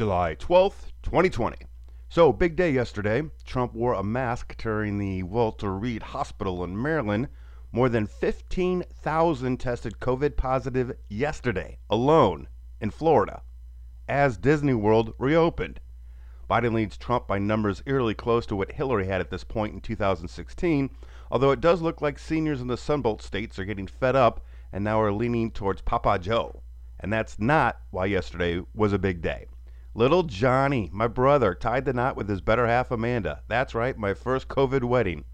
July 12th, 2020. So, big day yesterday. Trump wore a mask during the Walter Reed Hospital in Maryland. More than 15,000 tested COVID positive yesterday alone in Florida as Disney World reopened. Biden leads Trump by numbers eerily close to what Hillary had at this point in 2016, although it does look like seniors in the Sunbelt states are getting fed up and now are leaning towards Papa Joe. And that's not why yesterday was a big day. Little Johnny, my brother, tied the knot with his better half Amanda. That's right, my first COVID wedding.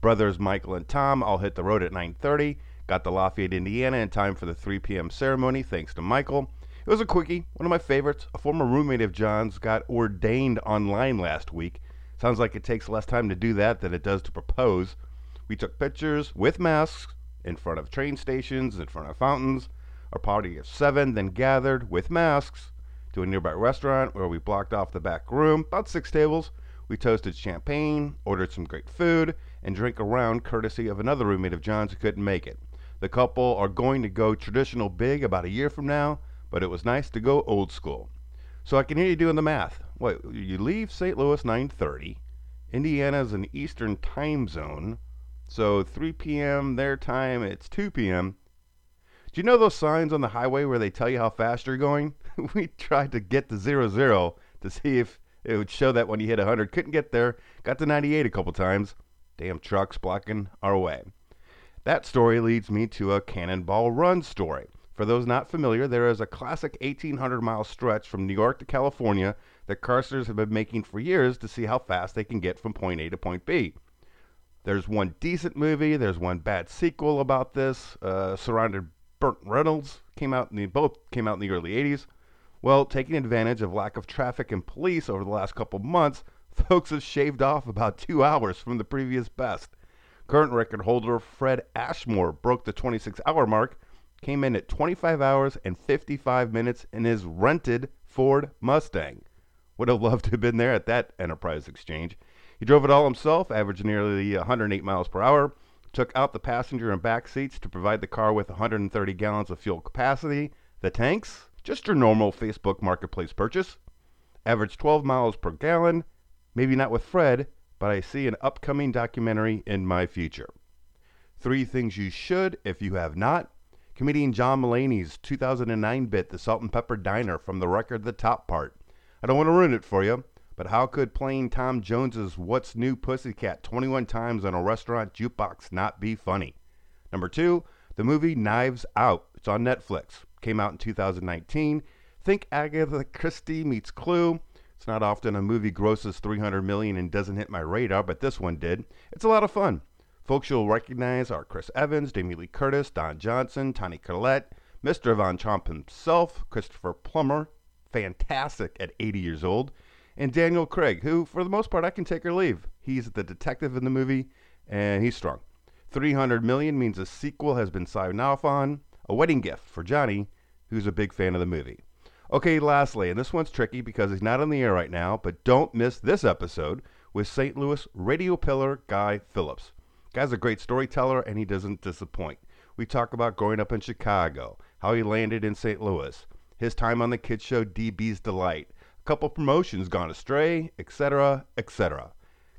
Brothers Michael and Tom all hit the road at 9:30. Got to Lafayette, Indiana in time for the 3 p.m. ceremony, thanks to Michael. It was a quickie, one of my favorites. A former roommate of John's got ordained online last week. Sounds like it takes less time to do that than it does to propose. We took pictures with masks in front of train stations, in front of fountains. Our party of seven then gathered with masks to a nearby restaurant where we blocked off the back room, about six tables. We toasted champagne, ordered some great food, and drank around courtesy of another roommate of John's who couldn't make it. The couple are going to go traditional big about a year from now, but it was nice to go old school. So I can hear you doing the math. Wait, you leave St. Louis 9:30. Indiana's an Eastern time zone, so 3 p.m. their time. It's 2 p.m. Do you know those signs on the highway where they tell you how fast you're going? we tried to get to zero zero to see if it would show that when you hit 100. Couldn't get there. Got to 98 a couple times. Damn trucks blocking our way. That story leads me to a Cannonball Run story. For those not familiar, there is a classic 1,800 mile stretch from New York to California that carsters have been making for years to see how fast they can get from point A to point B. There's one decent movie, there's one bad sequel about this, uh, surrounded Burt Reynolds, came out in the, both came out in the early 80s. Well, taking advantage of lack of traffic and police over the last couple months, folks have shaved off about two hours from the previous best. Current record holder Fred Ashmore broke the 26 hour mark came in at 25 hours and 55 minutes in his rented Ford Mustang. Would have loved to have been there at that enterprise exchange. He drove it all himself, averaged nearly 108 miles per hour, took out the passenger and back seats to provide the car with 130 gallons of fuel capacity. The tanks, just your normal Facebook Marketplace purchase. Average 12 miles per gallon. Maybe not with Fred, but I see an upcoming documentary in my future. Three things you should, if you have not, Comedian John Mulaney's 2009 bit, The Salt and Pepper Diner, from the record The Top Part. I don't want to ruin it for you, but how could playing Tom Jones's What's New Pussycat 21 times on a restaurant jukebox not be funny? Number two, the movie Knives Out. It's on Netflix. Came out in 2019. Think Agatha Christie meets Clue. It's not often a movie grosses 300 million and doesn't hit my radar, but this one did. It's a lot of fun. Folks you'll recognize are Chris Evans, Jamie Lee Curtis, Don Johnson, Toni Collette, Mr. Von Trapp himself, Christopher Plummer, fantastic at 80 years old, and Daniel Craig, who, for the most part, I can take or leave. He's the detective in the movie, and he's strong. 300 million means a sequel has been signed off on, a wedding gift for Johnny, who's a big fan of the movie. Okay, lastly, and this one's tricky because he's not on the air right now, but don't miss this episode with St. Louis radio pillar Guy Phillips. Guy's a great storyteller and he doesn't disappoint. We talk about growing up in Chicago, how he landed in St. Louis, his time on the kids show DB's Delight, a couple promotions gone astray, etc., etc.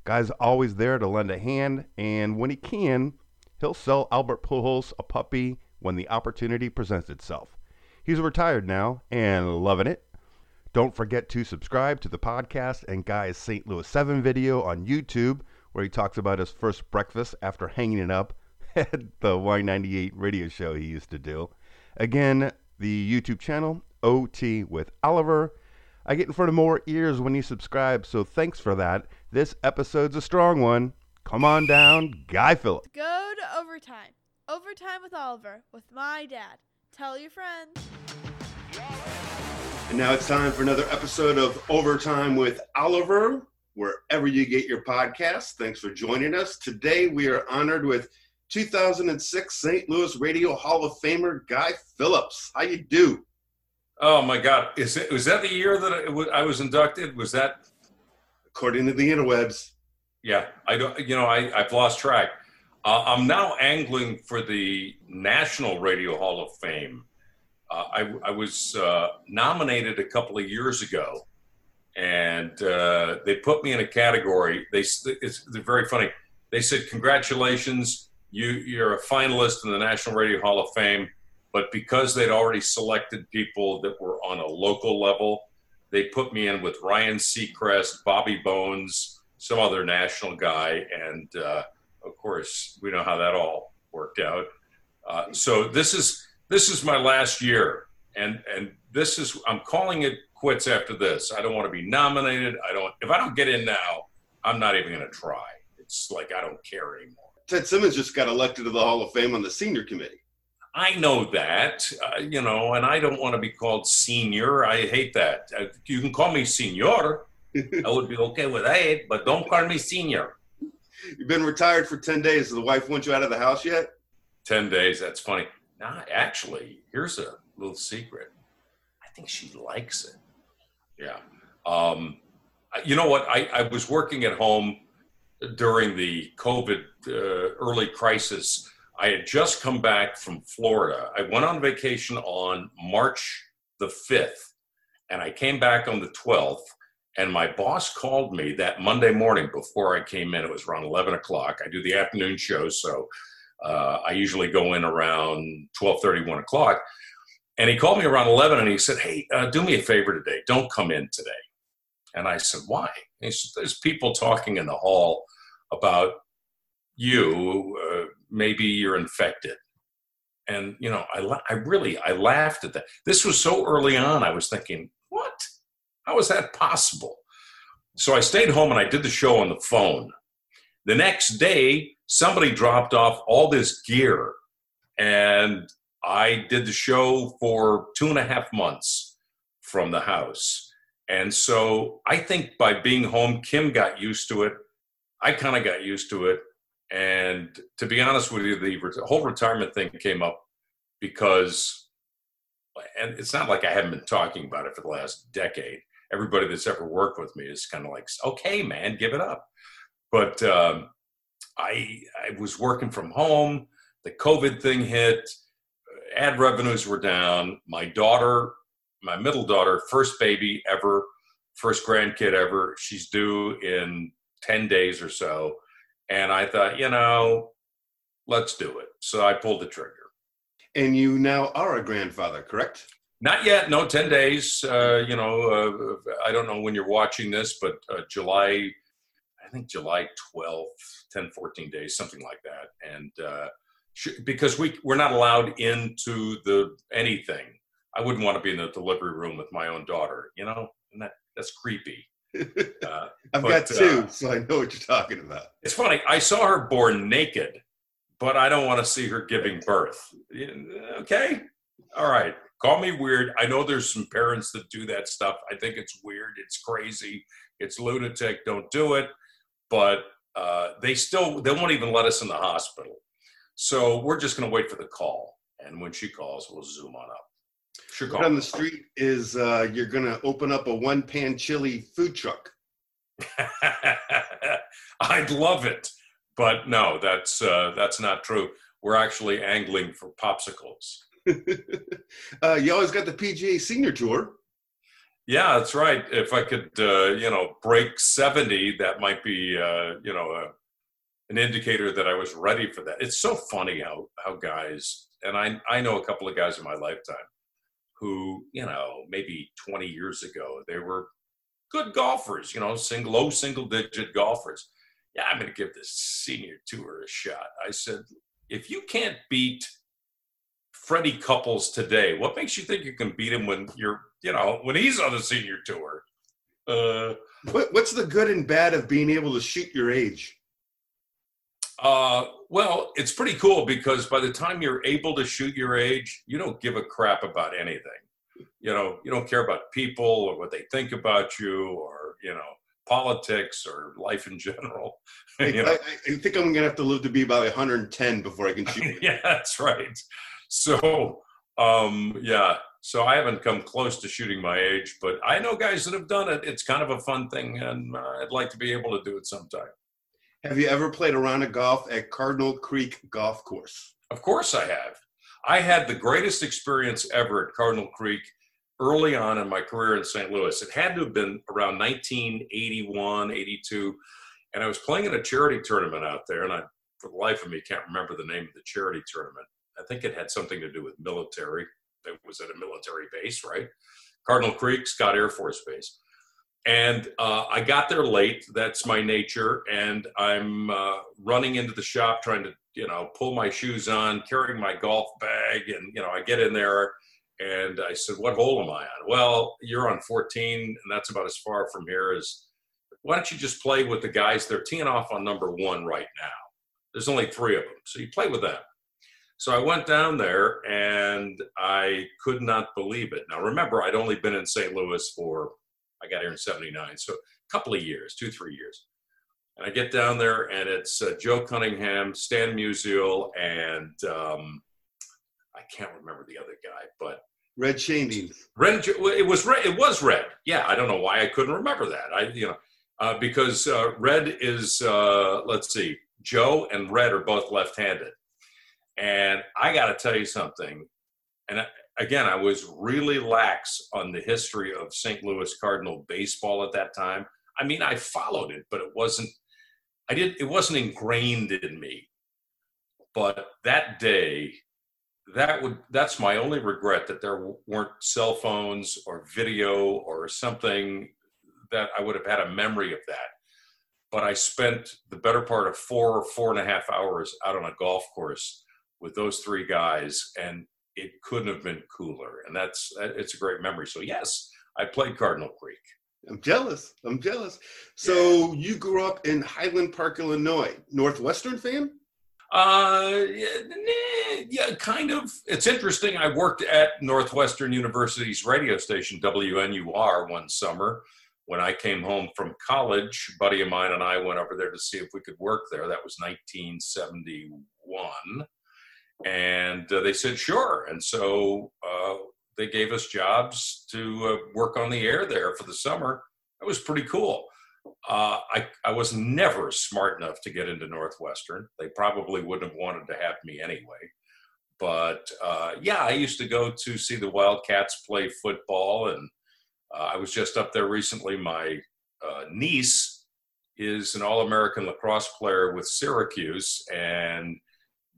Guy's always there to lend a hand, and when he can, he'll sell Albert Pujols a puppy when the opportunity presents itself. He's retired now and loving it. Don't forget to subscribe to the podcast and Guy's St. Louis 7 video on YouTube where he talks about his first breakfast after hanging it up at the Y98 radio show he used to do. Again, the YouTube channel, OT with Oliver. I get in front of more ears when you subscribe, so thanks for that. This episode's a strong one. Come on down, Guy Phillips. Go to overtime. Overtime with Oliver with my dad. Tell your friends. And now it's time for another episode of Overtime with Oliver wherever you get your podcasts. Thanks for joining us. Today we are honored with 2006 St. Louis Radio Hall of Famer Guy Phillips. How you do? Oh my God! Is it was that the year that I was inducted? Was that according to the interwebs? Yeah, I don't. You know, I I've lost track. Uh, I'm now angling for the National Radio Hall of Fame. Uh, I, I was uh, nominated a couple of years ago, and uh, they put me in a category. They it's, it's very funny. They said, "Congratulations, you you're a finalist in the National Radio Hall of Fame." But because they'd already selected people that were on a local level, they put me in with Ryan Seacrest, Bobby Bones, some other national guy, and uh, of course, we know how that all worked out. Uh, so this is this is my last year, and and this is I'm calling it quits after this. I don't want to be nominated. I don't. If I don't get in now, I'm not even going to try. It's like I don't care anymore. Ted Simmons just got elected to the Hall of Fame on the senior committee. I know that, uh, you know, and I don't want to be called senior. I hate that. Uh, you can call me senior. I would be okay with that, but don't call me senior. You've been retired for 10 days. Does the wife want you out of the house yet? 10 days. That's funny. Now, actually, here's a little secret. I think she likes it. Yeah. Um, you know what? I, I was working at home during the COVID uh, early crisis. I had just come back from Florida. I went on vacation on March the 5th, and I came back on the 12th. And my boss called me that Monday morning before I came in. It was around 11 o'clock. I do the afternoon show, so uh, I usually go in around 12:30, 1 o'clock. And he called me around 11 and he said, Hey, uh, do me a favor today. Don't come in today. And I said, Why? And he said, There's people talking in the hall about you. Uh, maybe you're infected. And, you know, I, I really, I laughed at that. This was so early on. I was thinking? How is that possible? So I stayed home and I did the show on the phone. The next day, somebody dropped off all this gear and I did the show for two and a half months from the house. And so I think by being home, Kim got used to it. I kind of got used to it. And to be honest with you, the whole retirement thing came up because, and it's not like I haven't been talking about it for the last decade. Everybody that's ever worked with me is kind of like, okay, man, give it up. But um, I, I was working from home. The COVID thing hit ad revenues were down. My daughter, my middle daughter, first baby ever, first grandkid ever, she's due in 10 days or so. And I thought, you know, let's do it. So I pulled the trigger. And you now are a grandfather, correct? Not yet. No, 10 days. Uh, you know, uh, I don't know when you're watching this, but uh, July, I think July 12th, 10, 14 days, something like that. And uh, because we we're not allowed into the anything. I wouldn't want to be in the delivery room with my own daughter, you know, and that that's creepy. Uh, I've but, got two, uh, so I know what you're talking about. It's funny. I saw her born naked, but I don't want to see her giving birth. Okay, all right. Call me weird. I know there's some parents that do that stuff. I think it's weird. It's crazy. It's lunatic. Don't do it. But uh, they still they won't even let us in the hospital. So we're just going to wait for the call, and when she calls, we'll zoom on up. Sure. on the street is uh, you're going to open up a one pan chili food truck. I'd love it, but no, that's uh, that's not true. We're actually angling for popsicles. uh, you always got the PGA Senior Tour. Yeah, that's right. If I could, uh, you know, break seventy, that might be, uh, you know, a an indicator that I was ready for that. It's so funny how how guys and I I know a couple of guys in my lifetime who you know maybe 20 years ago they were good golfers, you know, single low single digit golfers. Yeah, I'm going to give this senior tour a shot. I said, if you can't beat Freddie Couples today, what makes you think you can beat him when you're you know when he's on the senior tour? Uh, what, what's the good and bad of being able to shoot your age? Uh, well, it's pretty cool because by the time you're able to shoot your age, you don't give a crap about anything. You know, you don't care about people or what they think about you or, you know, politics or life in general. know? I, I, think I'm going to have to live to be about 110 before I can shoot. yeah, that's right. So, um, yeah, so I haven't come close to shooting my age, but I know guys that have done it. It's kind of a fun thing, and uh, I'd like to be able to do it sometime. Have you ever played around a round of golf at Cardinal Creek Golf Course? Of course I have. I had the greatest experience ever at Cardinal Creek early on in my career in St. Louis. It had to have been around 1981, 82. And I was playing in a charity tournament out there, and I, for the life of me, can't remember the name of the charity tournament. I think it had something to do with military. It was at a military base, right? Cardinal Creek, Scott Air Force Base. And uh, I got there late. That's my nature. And I'm uh, running into the shop trying to, you know, pull my shoes on, carrying my golf bag. And, you know, I get in there and I said, What hole am I on? Well, you're on 14, and that's about as far from here as why don't you just play with the guys? They're teeing off on number one right now. There's only three of them. So you play with them. So I went down there and I could not believe it. Now, remember, I'd only been in St. Louis for, I got here in 79, so a couple of years, two, three years. And I get down there and it's uh, Joe Cunningham, Stan Musial, and um, I can't remember the other guy, but Red Schoendienst. Red, it was red. It was red. Yeah, I don't know why I couldn't remember that. I, you know, uh, because uh, red is uh, let's see, Joe and Red are both left-handed, and I got to tell you something. And again, I was really lax on the history of St. Louis Cardinal baseball at that time. I mean, I followed it, but it wasn't. I did. It wasn't ingrained in me. But that day, that would that's my only regret that there weren't cell phones or video or something that I would have had a memory of that. But I spent the better part of four or four and a half hours out on a golf course with those three guys, and it couldn't have been cooler. And that's it's a great memory. So yes, I played Cardinal Creek. I'm jealous. I'm jealous. So yeah. you grew up in Highland Park, Illinois. Northwestern fan? Uh, yeah, yeah, kind of. It's interesting. I worked at Northwestern University's radio station, WNUR, one summer. When I came home from college, a buddy of mine and I went over there to see if we could work there. That was 1971. And uh, they said, sure. And so uh, they gave us jobs to uh, work on the air there for the summer. It was pretty cool. Uh, I, I was never smart enough to get into Northwestern. They probably wouldn't have wanted to have me anyway. But uh, yeah, I used to go to see the Wildcats play football, and uh, I was just up there recently. My niece is an All American lacrosse player with Syracuse, and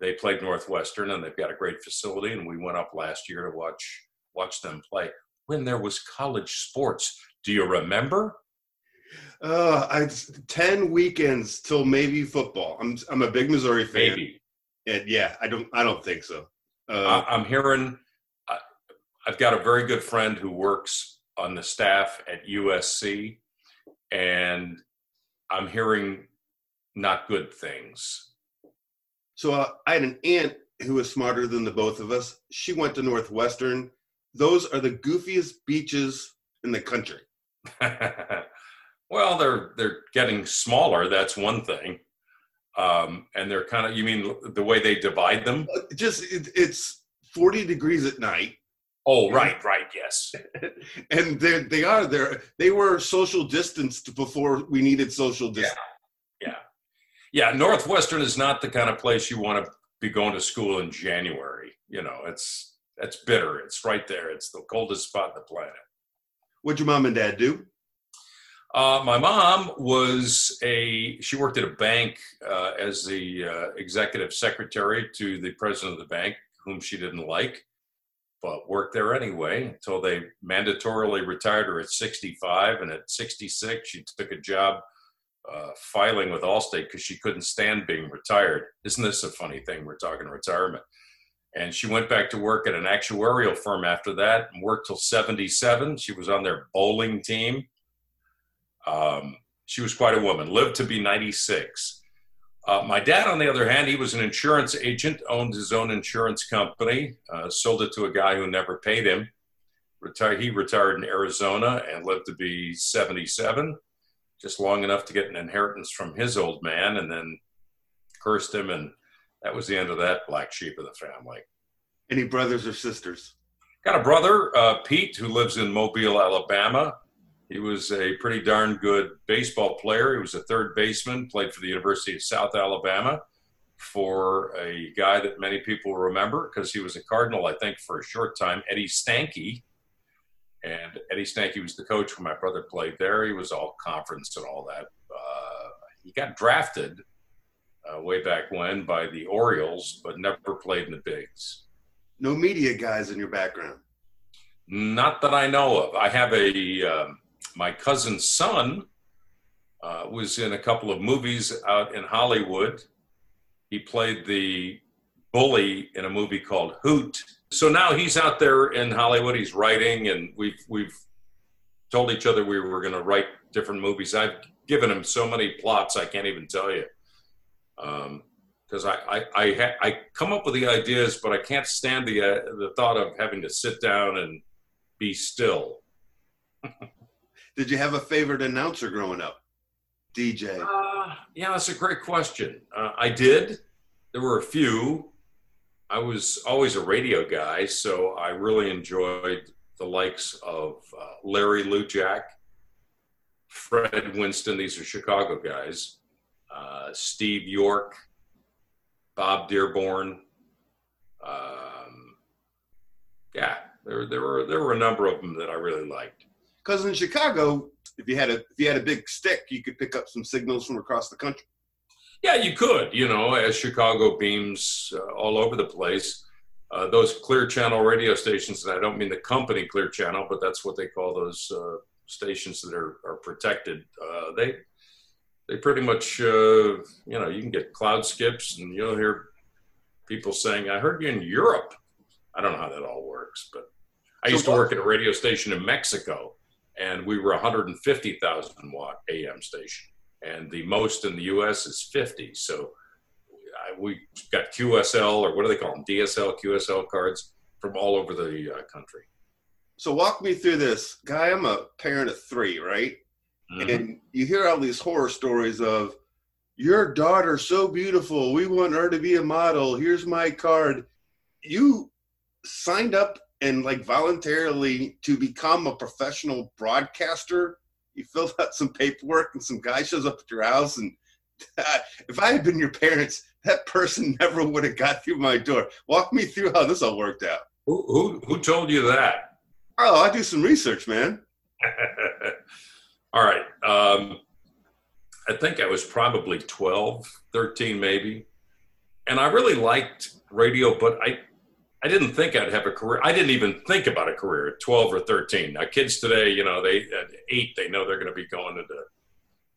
they played Northwestern, and they've got a great facility. And we went up last year to watch watch them play when there was college sports. Do you remember? Uh, I ten weekends till maybe football. I'm I'm a big Missouri fan. Maybe. And yeah, I don't I don't think so. Uh, I'm hearing. I've got a very good friend who works on the staff at USC, and I'm hearing not good things. So uh, I had an aunt who was smarter than the both of us. She went to Northwestern. Those are the goofiest beaches in the country. Well, they're they're getting smaller. That's one thing, um, and they're kind of. You mean the way they divide them? Uh, just it, it's forty degrees at night. Oh, right, right, yes. and they they are there. They were social distanced before we needed social distance. Yeah, yeah. Northwestern is not the kind of place you want to be going to school in January. You know, it's it's bitter. It's right there. It's the coldest spot on the planet. What'd your mom and dad do? Uh, my mom was a, she worked at a bank uh, as the uh, executive secretary to the president of the bank, whom she didn't like, but worked there anyway until they mandatorily retired her at 65. And at 66, she took a job uh, filing with Allstate because she couldn't stand being retired. Isn't this a funny thing? We're talking retirement. And she went back to work at an actuarial firm after that and worked till 77. She was on their bowling team um, she was quite a woman, lived to be 96. Uh, my dad, on the other hand, he was an insurance agent, owned his own insurance company, uh, sold it to a guy who never paid him. Retired, he retired in Arizona and lived to be 77, just long enough to get an inheritance from his old man, and then cursed him, and that was the end of that black sheep of the family. Any brothers or sisters? Got a brother, uh, Pete, who lives in Mobile, Alabama. He was a pretty darn good baseball player. He was a third baseman, played for the University of South Alabama for a guy that many people remember because he was a Cardinal, I think, for a short time, Eddie Stanky. And Eddie Stanky was the coach when my brother played there. He was all conference and all that. Uh, he got drafted uh, way back when by the Orioles, but never played in the bigs. No media guys in your background. Not that I know of. I have a um, my cousin's son uh, was in a couple of movies out in Hollywood. He played the bully in a movie called Hoot. So now he's out there in Hollywood. He's writing, and we've we've told each other we were going to write different movies. I've given him so many plots I can't even tell you. Because um, I I I, ha- I, come up with the ideas, but I can't stand the uh, the thought of having to sit down and be still. Did you have a favorite announcer growing up? DJ. Uh, yeah, that's a great question. Uh, I did. There were a few. I was always a radio guy, so I really enjoyed the likes of uh, Larry Lujack, Fred Winston. These are Chicago guys. Uh, Steve York, Bob Dearborn. Um, yeah, there there were there were a number of them that I really liked. Because in Chicago, if you had a if you had a big stick, you could pick up some signals from across the country. Yeah, you could. You know, as Chicago beams uh, all over the place, uh, those Clear Channel radio stations, and I don't mean the company Clear Channel, but that's what they call those uh, stations that are are protected. Uh, they they pretty much, uh, you know, you can get cloud skips, and you'll hear people saying, "I heard you in Europe." I don't know how that all works, but I used to work at a radio station in Mexico, and we were 150,000 watt AM station, and the most in the U.S. is 50. So I, we got QSL or what do they call them? DSL, QSL cards from all over the uh, country. So walk me through this, guy. I'm a parent of three, right? Mm-hmm. And you hear all these horror stories of your daughter so beautiful. We want her to be a model. Here's my card. You signed up and like voluntarily to become a professional broadcaster. You filled out some paperwork, and some guy shows up at your house. And uh, if I had been your parents, that person never would have got through my door. Walk me through how this all worked out. Who who, who told you that? Oh, I do some research, man. all right. Um, I think I was probably 12, 13 maybe. And I really liked radio, but I, I didn't think I'd have a career. I didn't even think about a career at 12 or 13. Now, kids today, you know, they at eight, they know they're going to be going into,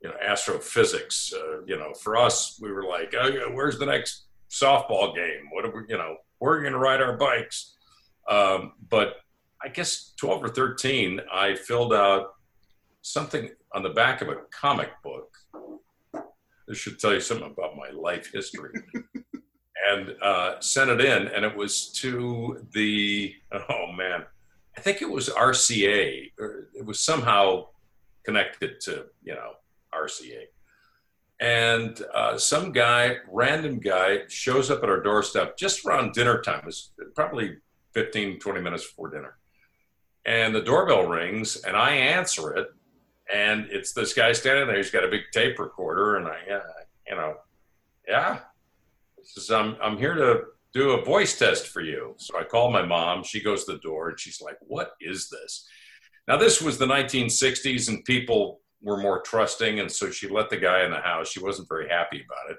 you know, astrophysics. Uh, you know, for us, we were like, oh, where's the next softball game? What are we, you know, we're going to ride our bikes. Um, but I guess 12 or 13, I filled out something on the back of a comic book. This should tell you something about my life history. and uh, sent it in, and it was to the oh man, I think it was RCA. it was somehow connected to you know RCA. And uh, some guy, random guy, shows up at our doorstep just around dinner time. It was probably 15, 20 minutes before dinner. And the doorbell rings, and I answer it. And it's this guy standing there. He's got a big tape recorder, and I, uh, you know, yeah, says, I'm, I'm here to do a voice test for you. So I call my mom. She goes to the door and she's like, What is this? Now, this was the 1960s and people were more trusting. And so she let the guy in the house. She wasn't very happy about it.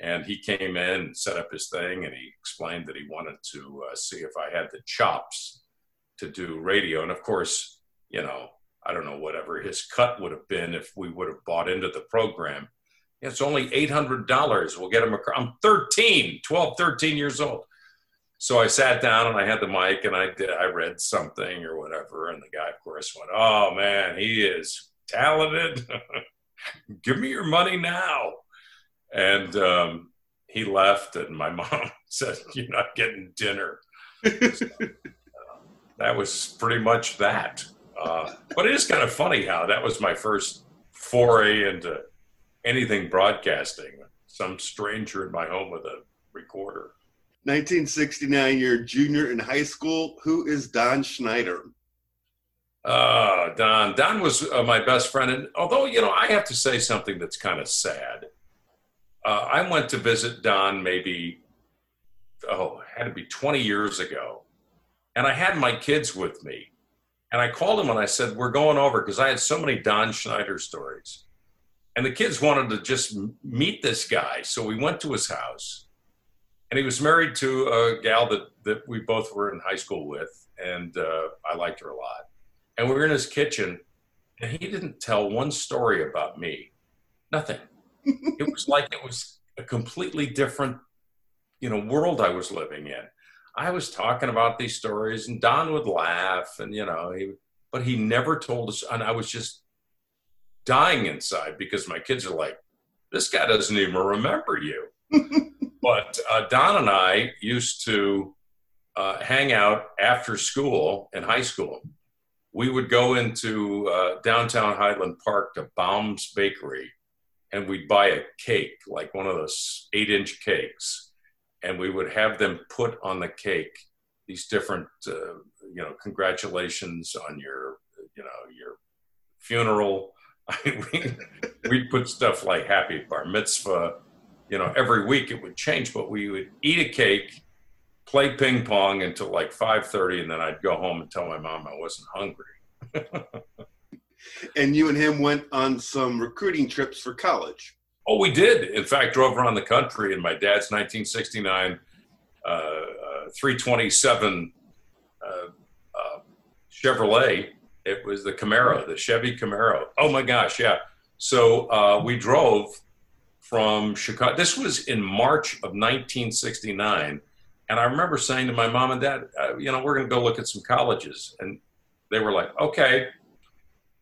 And he came in and set up his thing and he explained that he wanted to uh, see if I had the chops to do radio. And of course, you know, I don't know, whatever his cut would have been if we would have bought into the program it's only $800. We'll get him a car. I'm 13, 12, 13 years old. So I sat down and I had the mic and I did, I read something or whatever. And the guy, of course, went, Oh man, he is talented. Give me your money now. And um, he left, and my mom said, You're not getting dinner. so, uh, that was pretty much that. Uh, but it is kind of funny how that was my first foray into anything broadcasting. Some stranger in my home with a recorder. 1969, you're junior in high school. Who is Don Schneider? Uh, Don. Don was uh, my best friend. And although, you know, I have to say something that's kind of sad. Uh, I went to visit Don maybe, oh, had to be 20 years ago. And I had my kids with me. And I called him and I said, We're going over because I had so many Don Schneider stories. And the kids wanted to just meet this guy. So we went to his house. And he was married to a gal that, that we both were in high school with. And uh, I liked her a lot. And we were in his kitchen. And he didn't tell one story about me. Nothing. it was like it was a completely different, you know, world I was living in. I was talking about these stories, and Don would laugh, and you know, he, but he never told us. And I was just dying inside because my kids are like, "This guy doesn't even remember you." but uh, Don and I used to uh, hang out after school in high school. We would go into uh, downtown Highland Park to Baum's Bakery, and we'd buy a cake, like one of those eight-inch cakes and we would have them put on the cake these different, uh, you know, congratulations on your, you know, your funeral. we, we'd put stuff like happy bar mitzvah. You know, every week it would change, but we would eat a cake, play ping pong until like 5.30, and then I'd go home and tell my mom I wasn't hungry. and you and him went on some recruiting trips for college. Oh, we did. In fact, drove around the country in my dad's 1969 uh, uh, 327 uh, uh, Chevrolet. It was the Camaro, the Chevy Camaro. Oh my gosh, yeah. So uh, we drove from Chicago. This was in March of 1969. And I remember saying to my mom and dad, uh, you know, we're going to go look at some colleges. And they were like, okay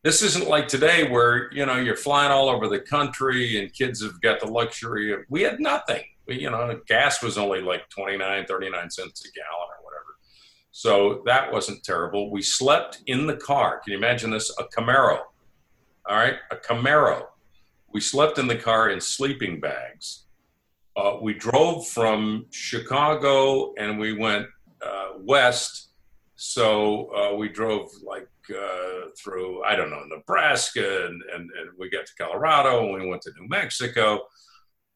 this isn't like today where you know you're flying all over the country and kids have got the luxury of we had nothing we, you know gas was only like 29 39 cents a gallon or so that wasn't terrible. We slept in the car. Can you imagine this? A camaro. All right? A camaro. We slept in the car in sleeping bags. Uh, we drove from chicago and we went uh, west. So uh, we drove like uh, through I don't know Nebraska, and, and, and we got to Colorado, and we went to New Mexico.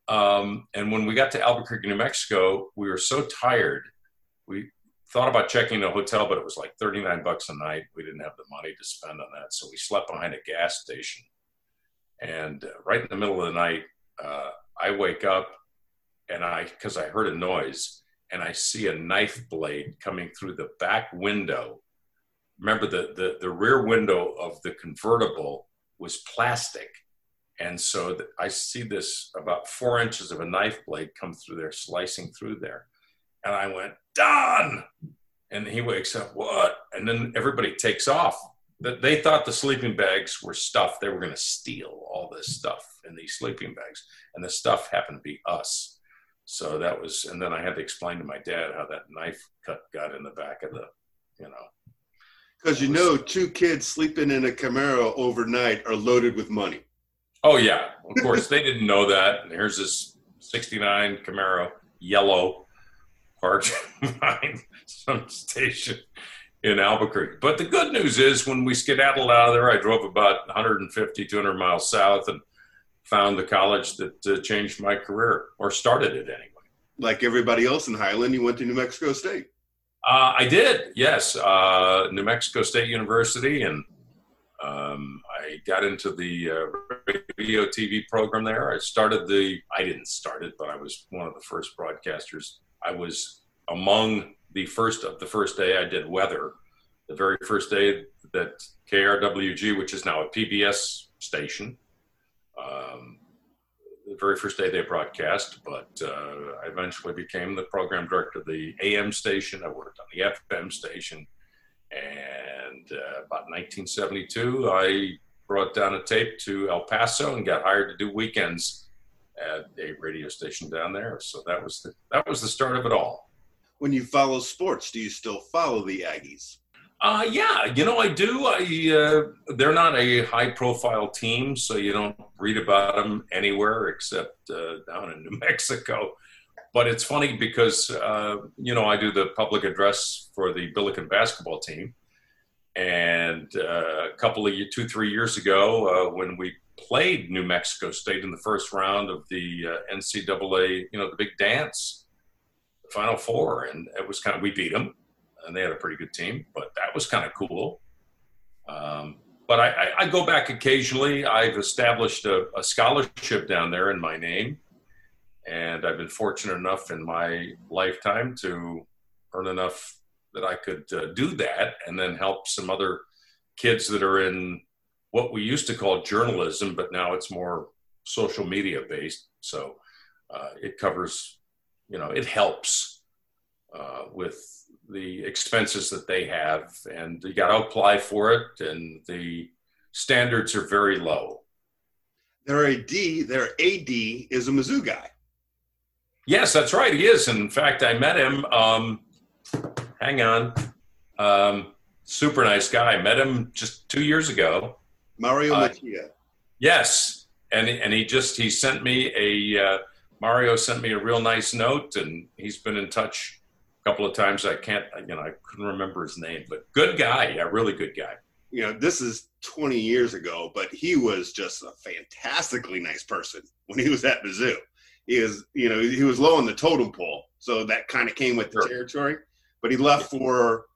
Um, and when we got to Albuquerque, New Mexico, we were so tired. We thought about checking a hotel, but it was like 39 bucks a night. We didn't have the money to spend on that. So we slept behind a gas station. And uh, right in the middle of the night, uh, I wake up and I, because I heard a noise, and I see a knife blade coming through the back window remember the, the, the rear window of the convertible was plastic. And so the, I see this about four inches of a knife blade come through there, slicing through there. And I went, Don! And he wakes up, what? And then everybody takes off. They thought the sleeping bags were stuff. They were going to steal all this stuff in these sleeping bags. And the stuff happened to be us. So that was, and then I had to explain to my dad how that knife cut got in the back of the, you know, because you know, two kids sleeping in a Camaro overnight are loaded with money. Oh yeah, of course they didn't know that. And here's this '69 Camaro, yellow, parked behind some station in Albuquerque. But the good news is, when we skedaddled out of there, I drove about 150, 200 miles south and found the college that uh, changed my career or started it anyway. Like everybody else in Highland, you went to New Mexico State. Uh, I did, yes. Uh, New Mexico State University, and um, I got into the uh, radio TV program there. I started the, I didn't start it, but I was one of the first broadcasters. I was among the first of the first day I did weather, the very first day that KRWG, which is now a PBS station, um, the very first day they broadcast, but uh, I eventually became the program director of the AM station. I worked on the FM station. And uh, about 1972, I brought down a tape to El Paso and got hired to do weekends at a radio station down there. So that was the, that was the start of it all. When you follow sports, do you still follow the Aggies? Uh, yeah, you know, I do. I uh, they're not a high-profile team, so you don't read about them anywhere except uh, down in New Mexico. But it's funny because uh, you know I do the public address for the Billiken basketball team, and uh, a couple of two, three years ago, uh, when we played New Mexico State in the first round of the NCAA, you know, the big dance, the Final Four, and it was kind of we beat them and they had a pretty good team. But that was kind of cool. Um, but I, I, I, go back occasionally. I've established a, a, scholarship down there in my name, and I've been fortunate enough in my lifetime to earn enough that I could uh, do that, and then help some other kids that are in what we used to call journalism, but now it's more social media based. So uh, it covers, you know, it helps uh, with the expenses that they have, and you got to apply for it, and the standards are very low. Their AD, their AD is a Mizzou guy. Yes, that's right. He is. In fact, I met him. Um, hang on. Um, super nice guy. Met him just two years ago. Mario uh, Moccia. Yes, and and he just he sent me a uh, Mario sent me a real nice note, and he's been in touch a couple of times. I can't, you know, I couldn't remember his name, but good guy, yeah, really good guy. You know, this is 20 years ago, but he was just a fantastically nice person when he was at Mizzou. He was, you know, he was low on the totem pole, so that kind of came with the sure. territory. But he left for,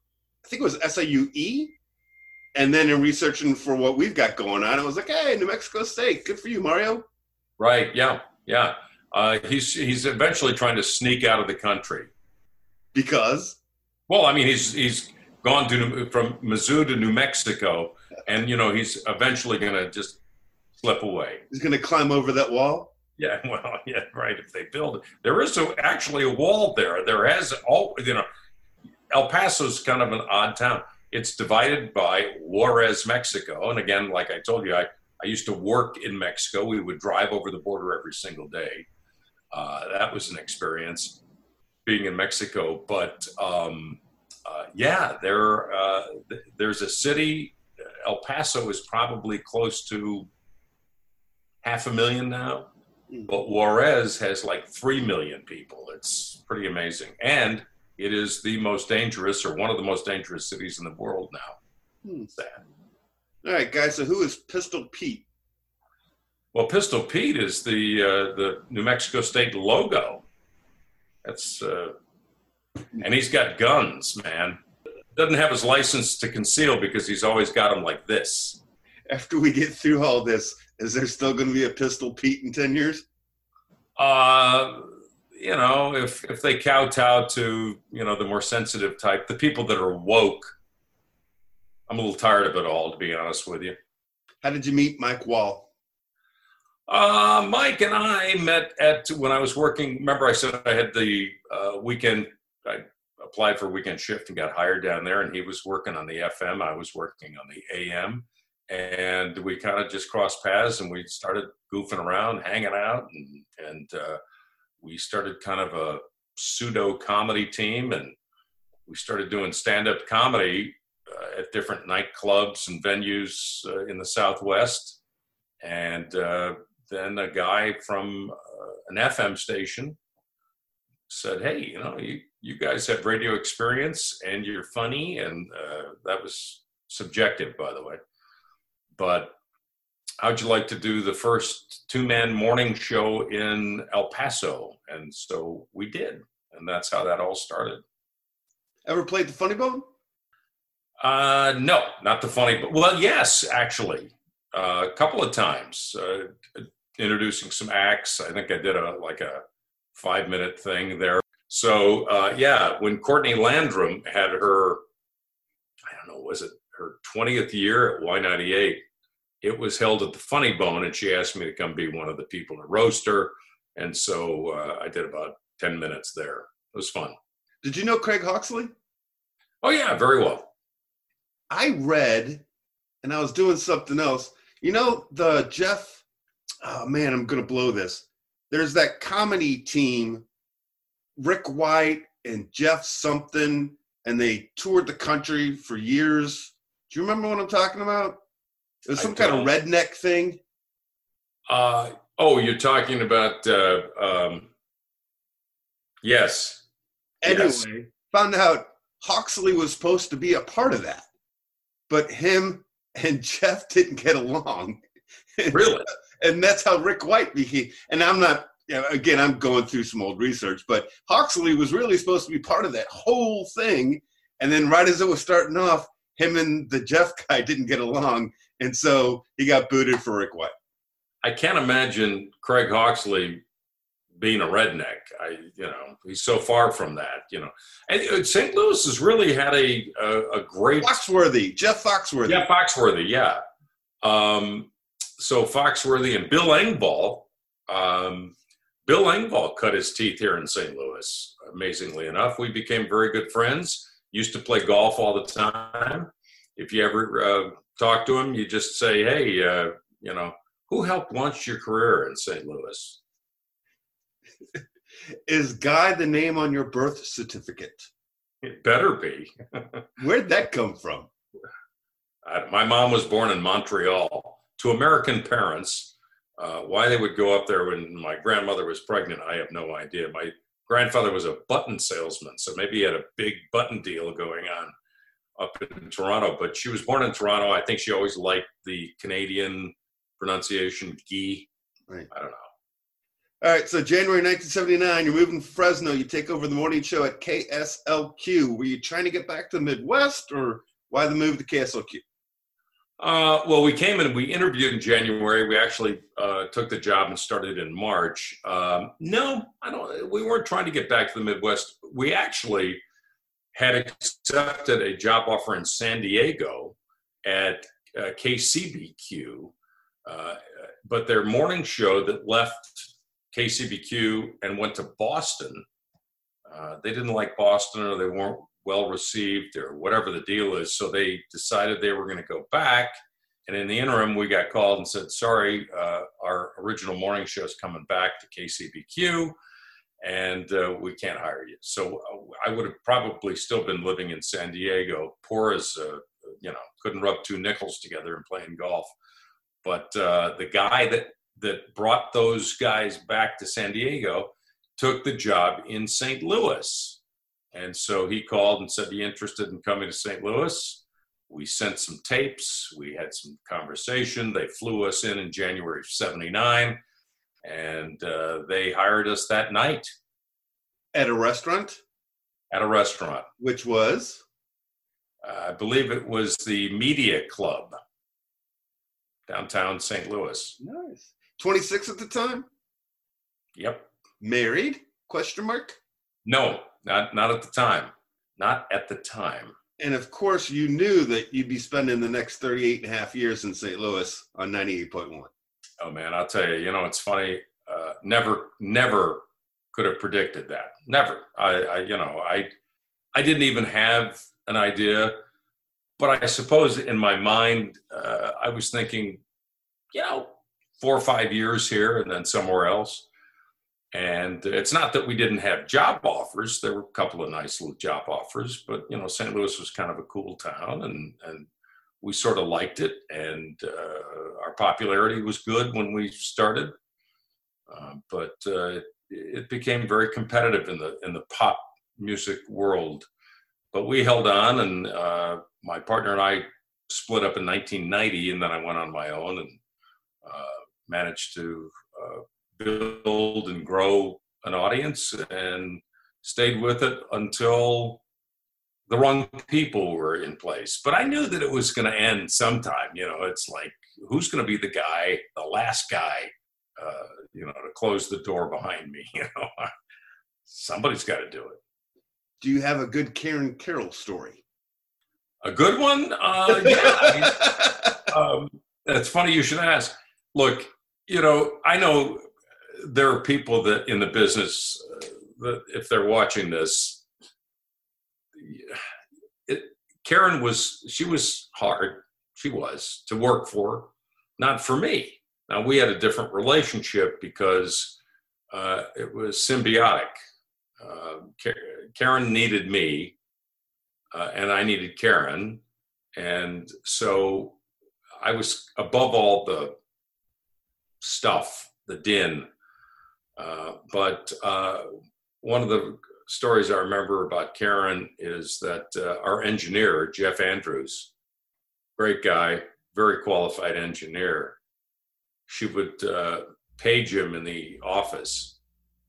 I think it was SAUE. and then in researching for what we've got going on, I was like, hey, New Mexico State, good for you, Mario. Right. Yeah. Yeah. Uh, he's he's eventually trying to sneak out of the country. Because? Well, I mean, he's he's gone to from Mizzou to New Mexico, and you know he's eventually going to just slip away. He's going to climb over that wall. Yeah, well, yeah, right. If they build it, there is a, actually a wall there. There has all you know. El Paso's kind of an odd town. It's divided by Juarez, Mexico, and again, like I told you, I I used to work in Mexico. We would drive over the border every single day. Uh, that was an experience being in Mexico. But um, uh, yeah, there uh, th- there's a city. El Paso is probably close to half a million now, hmm. but Juarez has like three million people. It's pretty amazing, and it is the most dangerous or one of the most dangerous cities in the world now. Hmm. Sad. All right, guys. So who is Pistol Pete? Well, Pistol Pete is the uh, the New Mexico State logo. That's uh, and he's got guns, man. Doesn't have his license to conceal because he's always got them like this. After we get through all this, is there still going to be a Pistol Pete in ten years? Uh, you know, if if they kowtow to you know the more sensitive type, the people that are woke, I'm a little tired of it all, to be honest with you. How did you meet Mike Wall? Uh, Mike and I met at when I was working. Remember, I said I had the uh, weekend. I applied for weekend shift and got hired down there, and he was working on the FM. I was working on the AM, and we kind of just crossed paths, and we started goofing around, hanging out, and and uh, we started kind of a pseudo comedy team, and we started doing stand up comedy uh, at different nightclubs and venues uh, in the Southwest, and uh, then a guy from uh, an FM station said, "Hey, you know, you, you guys have radio experience and you're funny," and uh, that was subjective, by the way. But how'd you like to do the first two-man morning show in El Paso? And so we did, and that's how that all started. Ever played the Funny Bone? Uh, no, not the Funny Bone. Well, yes, actually, uh, a couple of times. Uh, introducing some acts. I think I did a like a five minute thing there. So uh, yeah, when Courtney Landrum had her, I don't know, was it her 20th year at Y98? It was held at the Funny Bone, and she asked me to come be one of the people to roast her. And so uh, I did about 10 minutes there. It was fun. Did you know Craig Hawksley? Oh yeah, very well. I read, and I was doing something else. You know the Jeff oh man, I'm gonna blow this. There's that comedy team, Rick White and Jeff something, and they toured the country for years. Do you remember what I'm talking about? Was some kind of redneck thing. Uh, oh, you're talking about uh, um, yes. Anyway, yes. found out Hawksley was supposed to be a part of that, but him and Jeff didn't get along. Really? and that's how Rick White became. And I'm not, you know, again, I'm going through some old research, but Hawksley was really supposed to be part of that whole thing. And then right as it was starting off, him and the Jeff guy didn't get along, and so he got booted for Rick White. I can't imagine Craig Hawksley being a redneck. I, you know, he's so far from that. You know, and uh, St. Louis has really had a a, a great Foxworthy, Jeff Foxworthy. Yeah, Foxworthy. Yeah. Um, so Foxworthy and Bill Engvall. Um, Bill Engvall cut his teeth here in St. Louis. Amazingly enough, we became very good friends. Used to play golf all the time. If you ever uh, talk to him, you just say, "Hey, uh, you know, who helped launch your career in St. Louis?" Is Guy the name on your birth certificate? It better be. Where'd that come from? I, my mom was born in Montreal to American parents. Uh, why they would go up there when my grandmother was pregnant, I have no idea. My grandfather was a button salesman, so maybe he had a big button deal going on up in Toronto. But she was born in Toronto. I think she always liked the Canadian pronunciation, Guy. Right. I don't know. All right, so January 1979, you're moving to Fresno. You take over the morning show at KSLQ. Were you trying to get back to the Midwest, or why the move to KSLQ? Uh, well, we came and we interviewed in January. We actually uh, took the job and started in March. Um, no, I don't. We weren't trying to get back to the Midwest. We actually had accepted a job offer in San Diego at uh, KCBQ, uh, but their morning show that left KCBQ and went to Boston. Uh, they didn't like Boston or they weren't well received or whatever the deal is. So they decided they were going to go back. And in the interim, we got called and said, sorry, uh, our original morning show is coming back to KCBQ and uh, we can't hire you. So uh, I would have probably still been living in San Diego, poor as, uh, you know, couldn't rub two nickels together and playing golf. But uh, the guy that that brought those guys back to San Diego took the job in St. Louis. And so he called and said, Be interested in coming to St. Louis? We sent some tapes. We had some conversation. They flew us in in January of 79, and uh, they hired us that night. At a restaurant? At a restaurant. Which was? Uh, I believe it was the Media Club, downtown St. Louis. Nice. 26 at the time? Yep. Married? Question mark? No, not not at the time. Not at the time. And of course, you knew that you'd be spending the next 38 and a half years in St. Louis on 98.1. Oh man, I'll tell you, you know, it's funny. Uh, never, never could have predicted that. Never. I, I, you know, I, I didn't even have an idea, but I suppose in my mind, uh, I was thinking, you know, four or five years here and then somewhere else. And it's not that we didn't have job offers. There were a couple of nice little job offers, but you know, St. Louis was kind of a cool town, and and we sort of liked it, and uh, our popularity was good when we started. Uh, but uh, it became very competitive in the in the pop music world. But we held on, and uh, my partner and I split up in 1990, and then I went on my own and uh, managed to uh, build and grow an audience and stayed with it until the wrong people were in place. But I knew that it was going to end sometime. You know, it's like, who's going to be the guy, the last guy, uh, you know, to close the door behind me? You know, somebody's got to do it. Do you have a good Karen Carroll story? A good one? Uh, yeah. I mean, um, it's funny you should ask. Look, you know, I know there are people that in the business uh, that if they're watching this, it, Karen was she was hard. She was to work for, not for me. Now we had a different relationship because uh, it was symbiotic. Uh, Karen needed me, uh, and I needed Karen, and so I was above all the stuff, the din. Uh, but uh, one of the stories I remember about Karen is that uh, our engineer, Jeff Andrews, great guy, very qualified engineer, she would uh, page him in the office.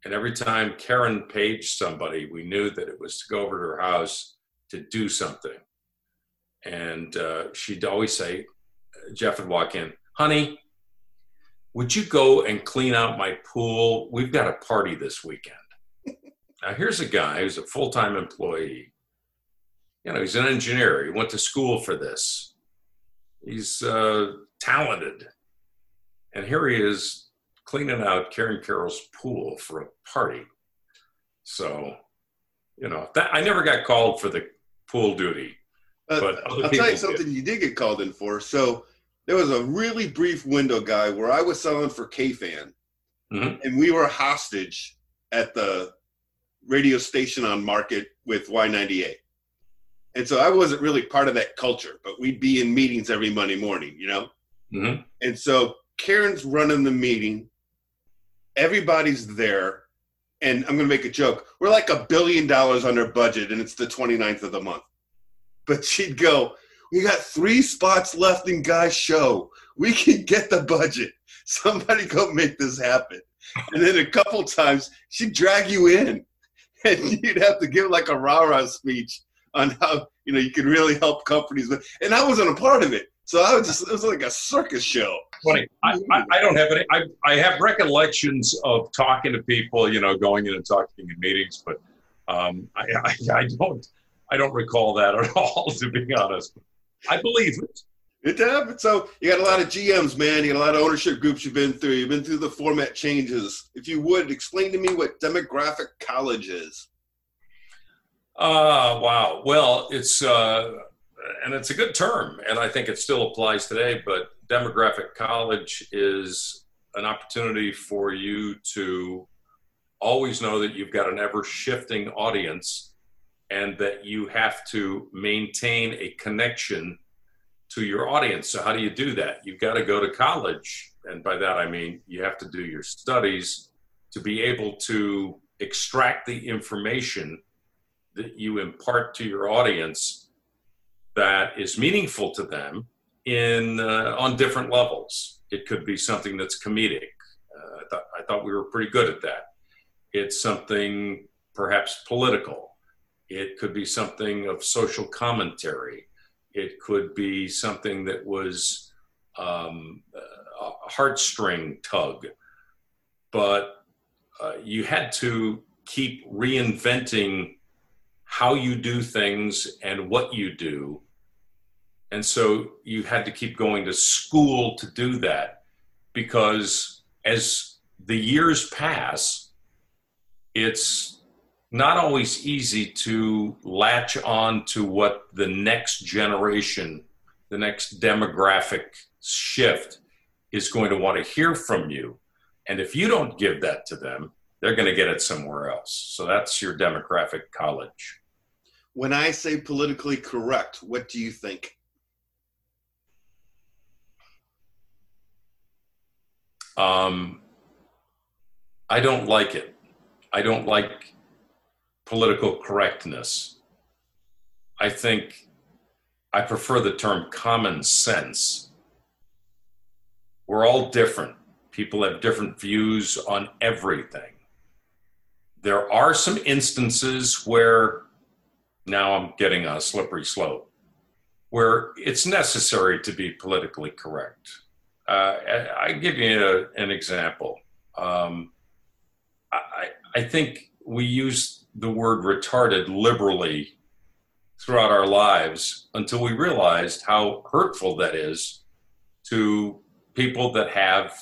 And every time Karen paged somebody, we knew that it was to go over to her house to do something. and uh, she'd always say, Jeff would walk in, honey, would you go and clean out my pool? We've got a party this weekend. Now, here's a guy who's a full time employee. You know, he's an engineer. He went to school for this. He's uh, talented. And here he is cleaning out Karen Carroll's pool for a party. So, you know, that, I never got called for the pool duty. Uh, but I'll tell you something did. you did get called in for. So there was a really brief window, guy, where I was selling for KFan, mm-hmm. and we were hostage at the radio station on Market with Y98. And so I wasn't really part of that culture, but we'd be in meetings every Monday morning, you know? Mm-hmm. And so Karen's running the meeting, everybody's there, and I'm going to make a joke. We're like a billion dollars under budget, and it's the 29th of the month. But she'd go, we got three spots left in Guy's show. We can get the budget. Somebody go make this happen. And then a couple times she'd drag you in and you'd have to give like a rah-rah speech on how, you know, you can really help companies. And I wasn't a part of it. So I was just, it was like a circus show. Funny. I, I, I don't have any, I, I have recollections of talking to people, you know, going in and talking in meetings, but um, I, I, I don't, I don't recall that at all, to be honest. I believe it. It happens. So you got a lot of GMs, man. You got a lot of ownership groups you've been through. You've been through the format changes. If you would explain to me what demographic college is. Uh, wow. Well, it's uh, and it's a good term, and I think it still applies today. But demographic college is an opportunity for you to always know that you've got an ever shifting audience and that you have to maintain a connection to your audience. So, how do you do that? You've got to go to college. And by that, I mean you have to do your studies to be able to extract the information that you impart to your audience that is meaningful to them in uh, on different levels. It could be something that's comedic. Uh, I, I thought we were pretty good at that. It's something perhaps political it could be something of social commentary. It could be something that was um, a heartstring tug. But uh, you had to keep reinventing how you do things and what you do. And so you had to keep going to school to do that because as the years pass, it's not always easy to latch on to what the next generation, the next demographic shift is going to want to hear from you. And if you don't give that to them, they're going to get it somewhere else. So that's your demographic college. When I say politically correct, what do you think? Um, I don't like it. I don't like political correctness. I think I prefer the term common sense. We're all different. People have different views on everything. There are some instances where, now I'm getting a slippery slope, where it's necessary to be politically correct. Uh, I, give you a, an example. Um, I, I think we use the word retarded liberally throughout our lives until we realized how hurtful that is to people that have,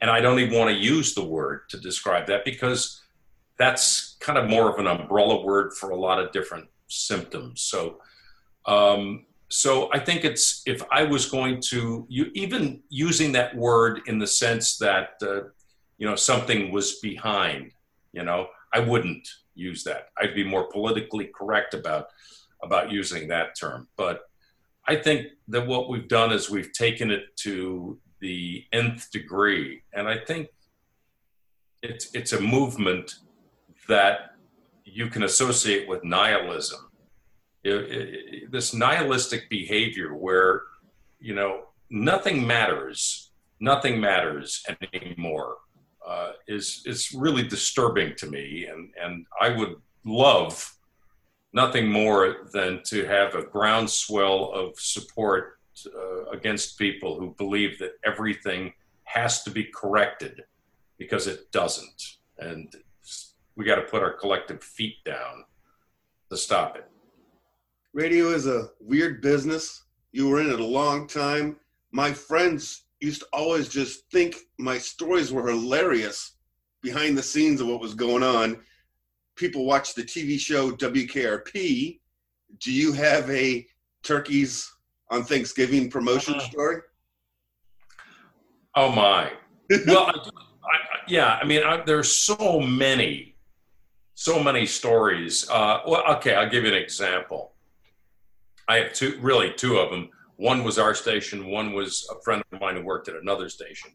and I don't even want to use the word to describe that because that's kind of more of an umbrella word for a lot of different symptoms. So, um, so I think it's if I was going to you even using that word in the sense that uh, you know something was behind, you know, I wouldn't use that. I'd be more politically correct about about using that term. But I think that what we've done is we've taken it to the nth degree, and I think it's it's a movement that you can associate with nihilism. It, it, this nihilistic behavior where you know nothing matters, nothing matters anymore uh, is is really disturbing to me, and and I would love nothing more than to have a groundswell of support uh, against people who believe that everything has to be corrected because it doesn't. And we got to put our collective feet down to stop it. Radio is a weird business. You were in it a long time. My friends used to always just think my stories were hilarious behind the scenes of what was going on. People watch the TV show WKRP. Do you have a turkeys on Thanksgiving promotion uh-huh. story? Oh my! well, I, I, yeah. I mean, I, there's so many, so many stories. Uh, well, okay, I'll give you an example. I have two, really two of them. One was our station. One was a friend of mine who worked at another station.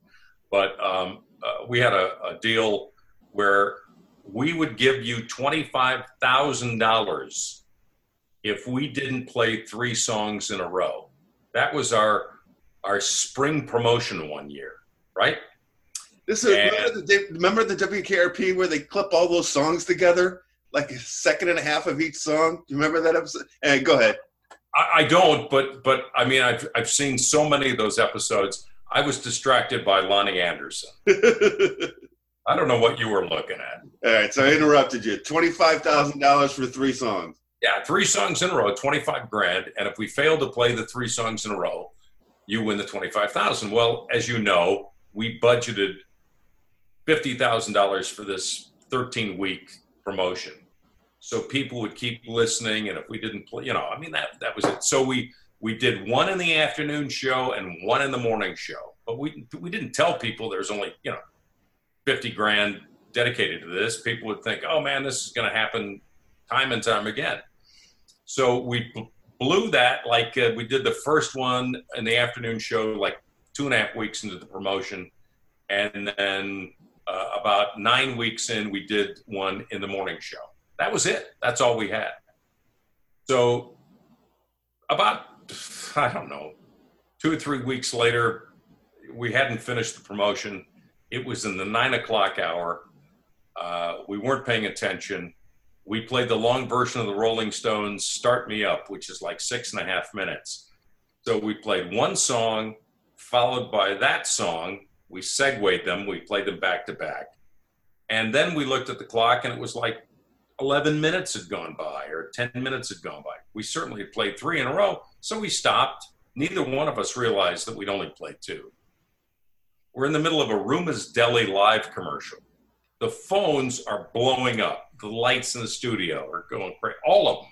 But um, uh, we had a, a deal where we would give you twenty-five thousand dollars if we didn't play three songs in a row. That was our our spring promotion one year, right? This is and, remember, the, remember the WKRP where they clip all those songs together, like a second and a half of each song. Do you remember that episode? Hey, go ahead. I, I don't, but but I mean, I've I've seen so many of those episodes. I was distracted by Loni Anderson. I don't know what you were looking at. All right, so I interrupted you. Twenty-five thousand dollars for three songs. Yeah, three songs in a row, twenty-five grand. And if we fail to play the three songs in a row, you win the twenty-five thousand. Well, as you know, we budgeted fifty thousand dollars for this thirteen-week promotion so people would keep listening and if we didn't play you know i mean that that was it. So we we did one in the afternoon show and one in the morning show. But we we didn't tell people there's only you know 50 grand dedicated to this. People would think oh man this is going to happen time and time again. So we blew that like uh, we did the first one in the afternoon show like two and a half weeks into the promotion. And then uh, about nine weeks in we did one in the morning show that was it. That's all we had. So about I don't know, two or three weeks later, we hadn't finished the promotion. It was in the nine o'clock hour. Uh, we weren't paying attention. We played the long version of the Rolling Stones' "Start Me Up," which is like six and a half minutes. So we played one song, followed by that song. We segued them. We played them back to back, and then we looked at the clock, and it was like 11 minutes had gone by or 10 minutes had gone by. We certainly had played three in a row, so we stopped. Neither one of us realized that we'd only played two. We're in the middle of a Ruma's Deli live commercial. The phones are blowing up. The lights in the studio are going crazy, all of them.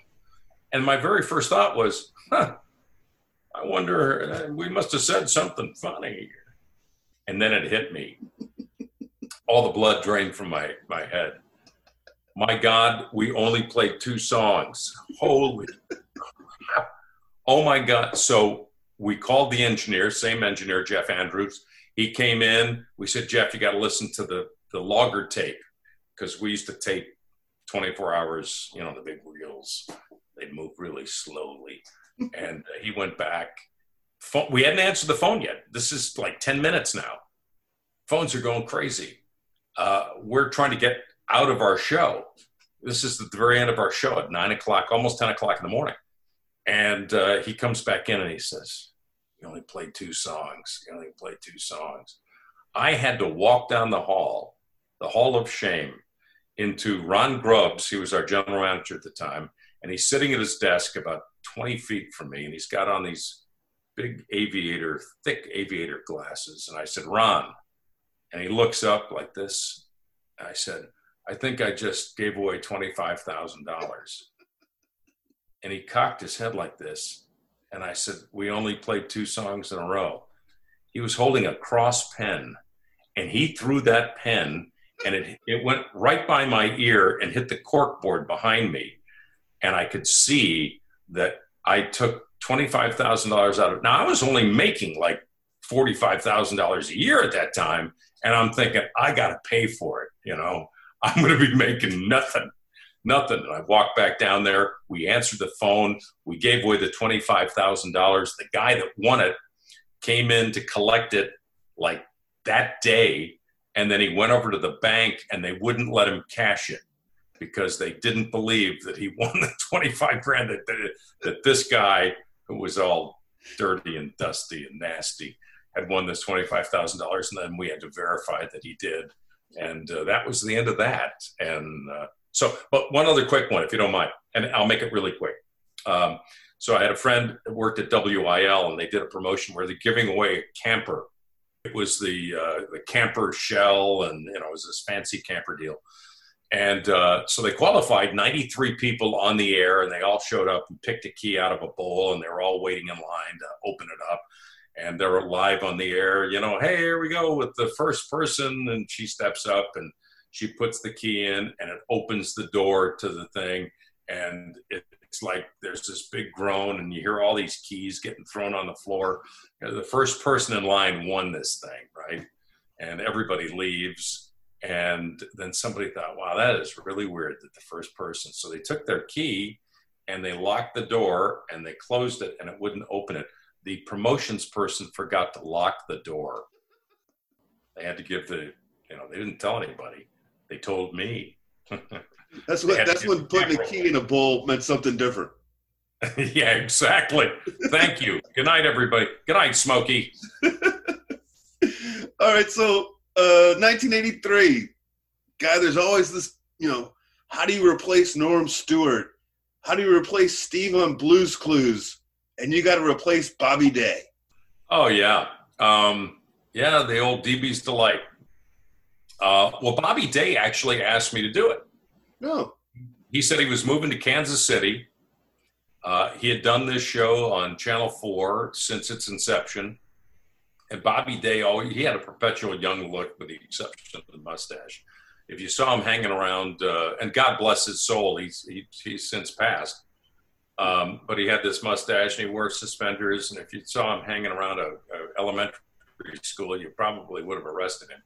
And my very first thought was, huh, I wonder, uh, we must have said something funny. And then it hit me. All the blood drained from my, my head my God, we only played two songs. Holy. oh my God. So we called the engineer, same engineer, Jeff Andrews. He came in. We said, Jeff, you got to listen to the, the logger tape because we used to tape 24 hours, you know, the big reels. They'd move really slowly. and uh, he went back. We hadn't answered the phone yet. This is like 10 minutes now. Phones are going crazy. Uh, we're trying to get out of our show. This is at the very end of our show at nine o'clock, almost 10 o'clock in the morning. And uh, he comes back in and he says, You only played two songs. You only played two songs. I had to walk down the hall, the hall of shame, into Ron Grubbs. He was our general manager at the time. And he's sitting at his desk about 20 feet from me. And he's got on these big aviator, thick aviator glasses. And I said, Ron. And he looks up like this. I said, I think I just gave away $25,000. And he cocked his head like this. And I said, We only played two songs in a row. He was holding a cross pen and he threw that pen and it, it went right by my ear and hit the cork board behind me. And I could see that I took $25,000 out of Now, I was only making like $45,000 a year at that time. And I'm thinking, I got to pay for it, you know? I'm going to be making nothing, nothing. And I walked back down there. We answered the phone. We gave away the $25,000. The guy that won it came in to collect it like that day. And then he went over to the bank and they wouldn't let him cash it. because they didn't believe that he won the 25 grand that, that, that this guy who was all dirty and dusty and nasty had won this $25,000 and then we had to verify that he did and uh, that was the end of that. And uh, so but one other quick one if you don't mind and I'll make it really quick. Um, so I had a friend that worked at WIL and they did a promotion where they're giving away a camper. It was the uh, the camper shell and you know it was this fancy camper deal. And uh, so they qualified 93 people on the air, and they all showed up and picked a key out of a bowl, and they were all waiting in line to open it up. And they're live on the air, you know, hey, here we go with the first person. And she steps up and she puts the key in, and it opens the door to the thing. And it's like there's this big groan, and you hear all these keys getting thrown on the floor. You know, the first person in line won this thing, right? And everybody leaves and then somebody thought, wow, that is really weird that the first person. So they took their key and they locked the door and they closed it and it wouldn't open it. The promotions person forgot to lock the door. They had to give the, you know, they didn't tell anybody. They told me. that's what. That's when putting a key in a bowl meant something different. yeah, exactly. Thank you. Good night, everybody. Good night, Smokey. All right, so uh, 1983. Uh, Guy, there's always this, you know, how do you replace Norm Stewart? How do you replace Steve on Blues Clues? And you got to replace Bobby Day. Oh, yeah. Um, yeah, the old DB's Delight. Uh, well, Bobby Day actually asked me to do it. No. Oh. He said he was moving to Kansas City. Uh, he had done this show on Channel 4 since its inception and Bobby Day, always he had a perpetual young look, with the exception of the mustache. If you saw him hanging around, uh, and God bless his soul, he's he, he's since passed. Um, but he had this mustache and he wore suspenders. And if you saw him hanging around a, a elementary school, you probably would have arrested him.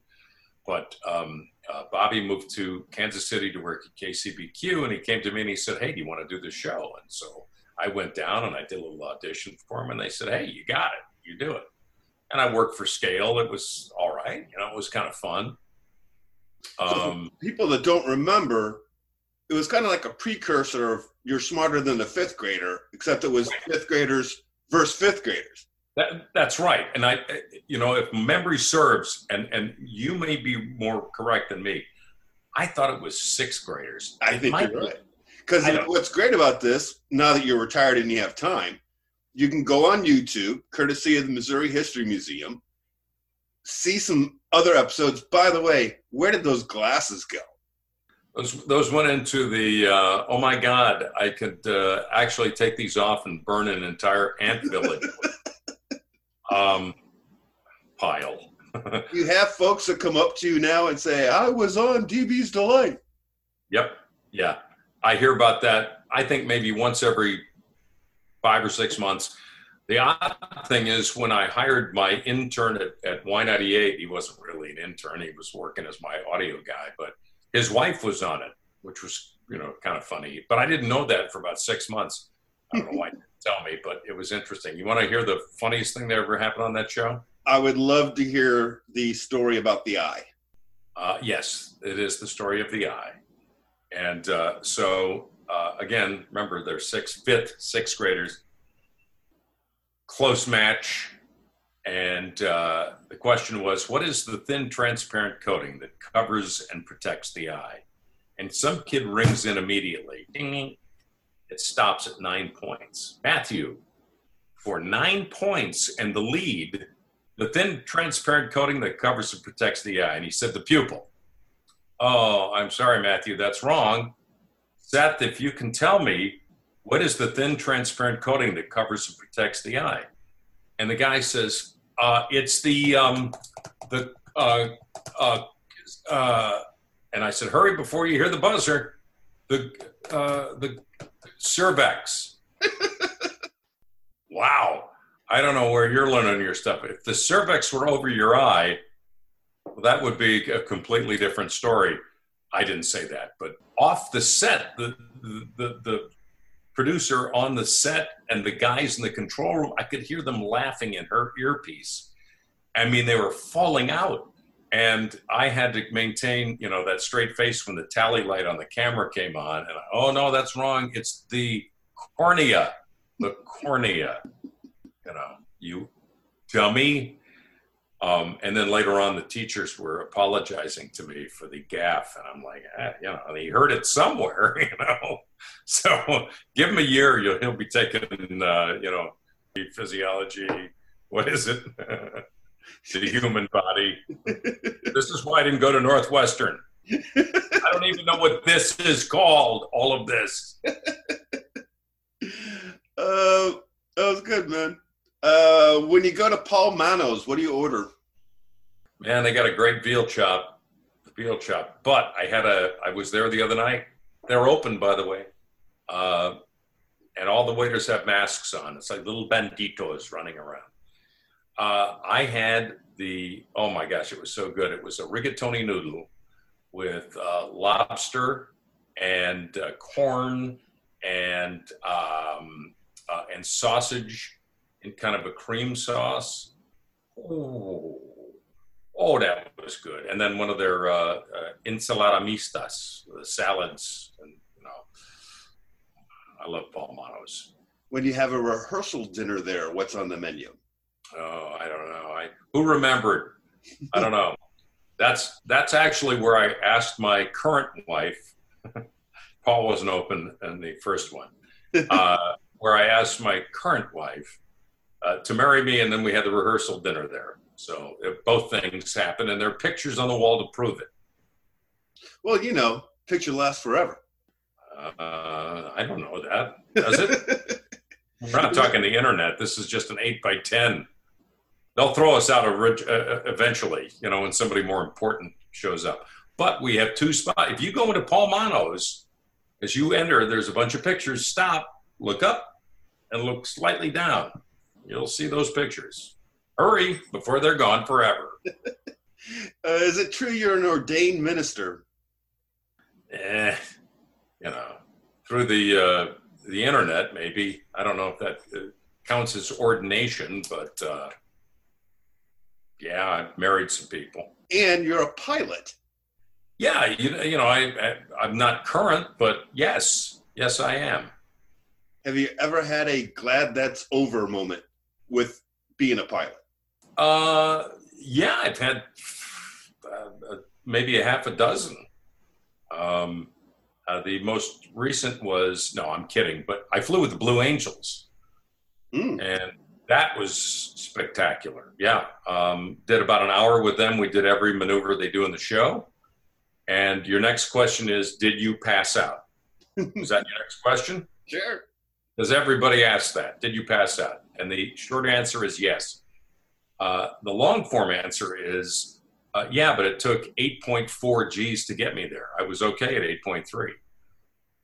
But um, uh, Bobby moved to Kansas City to work at KCBQ, and he came to me and he said, "Hey, do you want to do the show?" And so I went down and I did a little audition for him, and they said, "Hey, you got it, you do it." and I worked for scale. It was all right. You know, it was kind of fun. Um, people that don't remember, it was kind of like a precursor of You're Smarter Than the Fifth Grader, except it was fifth graders versus fifth graders. That, that's right. And I, you know, if memory serves, and, and you may be more correct than me, I thought it was sixth graders. I think you're right. Because what's great about this, now that you're retired and you have time, you can go on YouTube, courtesy of the Missouri History Museum, see some other episodes. By the way, where did those glasses go? Those, those went into the, uh, oh my God, I could uh, actually take these off and burn an entire ant village um, pile. you have folks that come up to you now and say, I was on DB's Delight. Yep. Yeah. I hear about that. I think maybe once every five or six months. The odd thing is when I hired my intern at, at Y98, he wasn't really an intern. He was working as my audio guy, but his wife was on it, which was, you know, kind of funny. But I didn't know that for about six months. I don't know why tell me, but it was interesting. You want to hear the funniest thing that ever happened on that show? I would love to hear the story about the eye. Uh, yes, it is the story of the eye. And uh, so uh, again, remember they're sixth, fifth, sixth graders. Close match. And uh, the question was, what is the thin, transparent coating that covers and protects the eye? And some kid rings in immediately. Ding, it stops at nine points. Matthew, for nine points and the lead, the thin, transparent coating that covers and protects the eye. And he said, the pupil. Oh, I'm sorry, Matthew, that's wrong. Seth, if you can tell me what is the thin transparent coating that covers and protects the eye? And the guy says, uh, it's the, um, the, uh, uh, uh, and I said, hurry before you hear the buzzer. The, uh, the cervix. wow. I don't know where you're learning your stuff. If the cervix were over your eye, well, that would be a completely different story. I didn't say that, but off the set, the, the, the, producer on the set and the guys in the control room, I could hear them laughing in her earpiece. I mean, they were falling out. and I had to maintain, you know, that straight face when the tally light on the camera came on. And I, oh no, that's wrong. It's the cornea, the cornea. You know, you dummy. Um, and then later on, the teachers were apologizing to me for the gaffe, and I'm like, eh, you know, he heard it somewhere, you know. So give him a year, you'll, he'll be taking, uh, you know, physiology. What is it? the human body. this is why I didn't go to Northwestern. I don't even know what this is called. All of this. Uh, that was good, man. Uh, when you go to Paul Manno's, what do you order? Man, they got a great veal chop. Veal chop. But I had a. I was there the other night. They're open, by the way. Uh, and all the waiters have masks on. It's like little banditos running around. Uh, I had the oh my gosh, it was so good. It was a rigatoni noodle with uh, lobster and uh, corn and um, uh, and sausage in kind of a cream sauce. Oh, oh, that was good. And then one of their uh, uh, ensalada mistas, the salads, and you know, I love Paul Manno's. When you have a rehearsal dinner there, what's on the menu? Oh, I don't know. I who remembered? I don't know. That's that's actually where I asked my current wife. Paul wasn't open in the first one. Uh, where I asked my current wife uh, to marry me, and then we had the rehearsal dinner there. So both things happened, and there are pictures on the wall to prove it. Well, you know, picture lasts forever. Uh, I don't know that. Does it? We're not talking the internet. This is just an eight by ten they'll throw us out of uh, uh, eventually, you know, when somebody more important shows up. But we have two spots. If you go into Paul Manno's, as you enter, there's a bunch of pictures. Stop, look up, and look slightly down. You'll see those pictures. Hurry before they're gone forever. uh, is it true you're an ordained minister? Eh, you know, through the uh, the internet, maybe. I don't know if that uh, counts as ordination, but uh, yeah, I've married some people. And you're a pilot. Yeah, you, you know, I, I I'm not current, but yes, yes, I am. Have you ever had a glad that's over moment with being a pilot? Uh, yeah, I've had uh, maybe a half a dozen. Um, uh, the most recent was no, I'm kidding, but I flew with the Blue Angels, mm. and that was spectacular. Yeah. Um, did about an hour with them. We did every maneuver they do in the show. And your next question is Did you pass out? is that your next question? Sure. Does everybody ask that? Did you pass out? And the short answer is yes. Uh, the long form answer is uh, yeah, but it took 8.4 G's to get me there. I was okay at 8.3.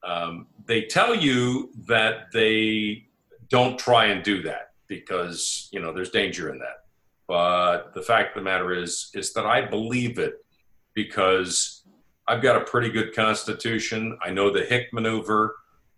Um, they tell you that they don't try and do that because you know there's danger in that. But the fact of the matter is is that I believe it because I've got a pretty good constitution. I know the Hick maneuver.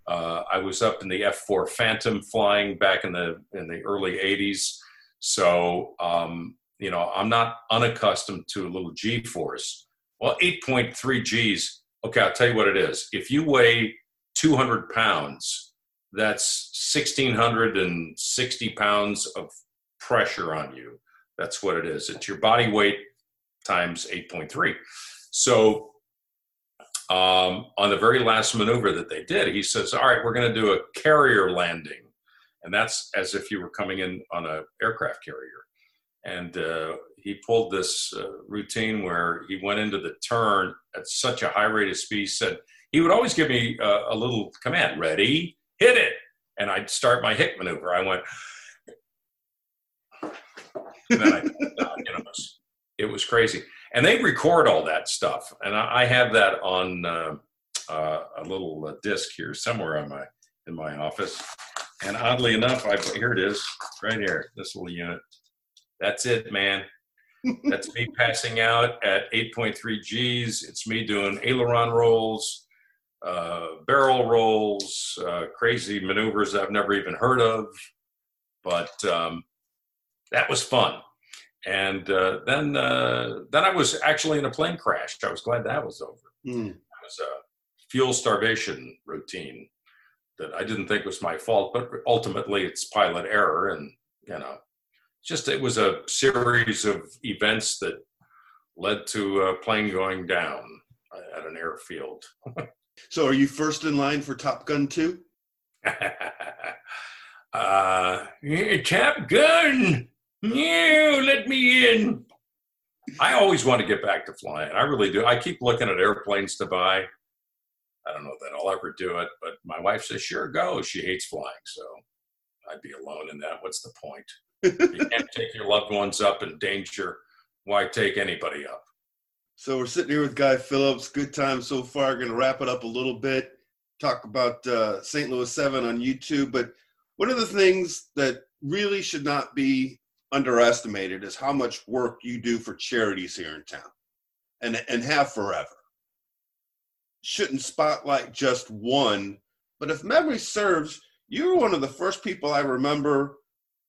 Uh, I was up in the F4 Phantom flying back in the in the early '80s, so um, you know I'm not unaccustomed to a little G force. Well, 8.3 Gs. Okay, I'll tell you what it is. If you weigh 200 pounds that's 1,660 pounds of pressure on you. That's what it is. It's your body weight times 8.3. So um, on the very last maneuver that they did, he says, "All right, we're going to do a carrier landing," and that's as if you were coming in on an aircraft carrier. And uh, he pulled this uh, routine where he went into the turn at such a high rate of speed. Said he would always give me uh, a little command: "Ready, hit it. And I'd start my Hick maneuver. I went, and then I, you know, it was, it was, crazy. And they record all that stuff. And I, I have that on uh, uh, a little uh, disc here somewhere on my, in my office. And oddly enough, I here it is, right here, this little unit. That's it, man. That's me passing out at 8.3 Gs. It's me doing aileron rolls, uh, barrel rolls, uh, crazy maneuvers I've never even heard of. But um, that was fun. And uh, then uh, then I was actually in a plane crash. I was glad that was over. Mm. It was a fuel starvation routine that I didn't think was my fault, but ultimately it's pilot error. And you know, just it was a series of events that led to a plane going down at an airfield. So, are you first in line for Top Gun 2? uh, yeah, Top Gun, yeah, let me in. I always want to get back to flying. I really do. I keep looking at airplanes to buy. I don't know that I'll ever do it, but my wife says, sure, go. She hates flying, so I'd be alone in that. What's the point? you can't take your loved ones up in danger. Why take anybody up? So, we're sitting here with Guy Phillips. Good time so far. Going to wrap it up a little bit, talk about uh, St. Louis 7 on YouTube. But one of the things that really should not be underestimated is how much work you do for charities here in town and, and have forever. Shouldn't spotlight just one, but if memory serves, you were one of the first people I remember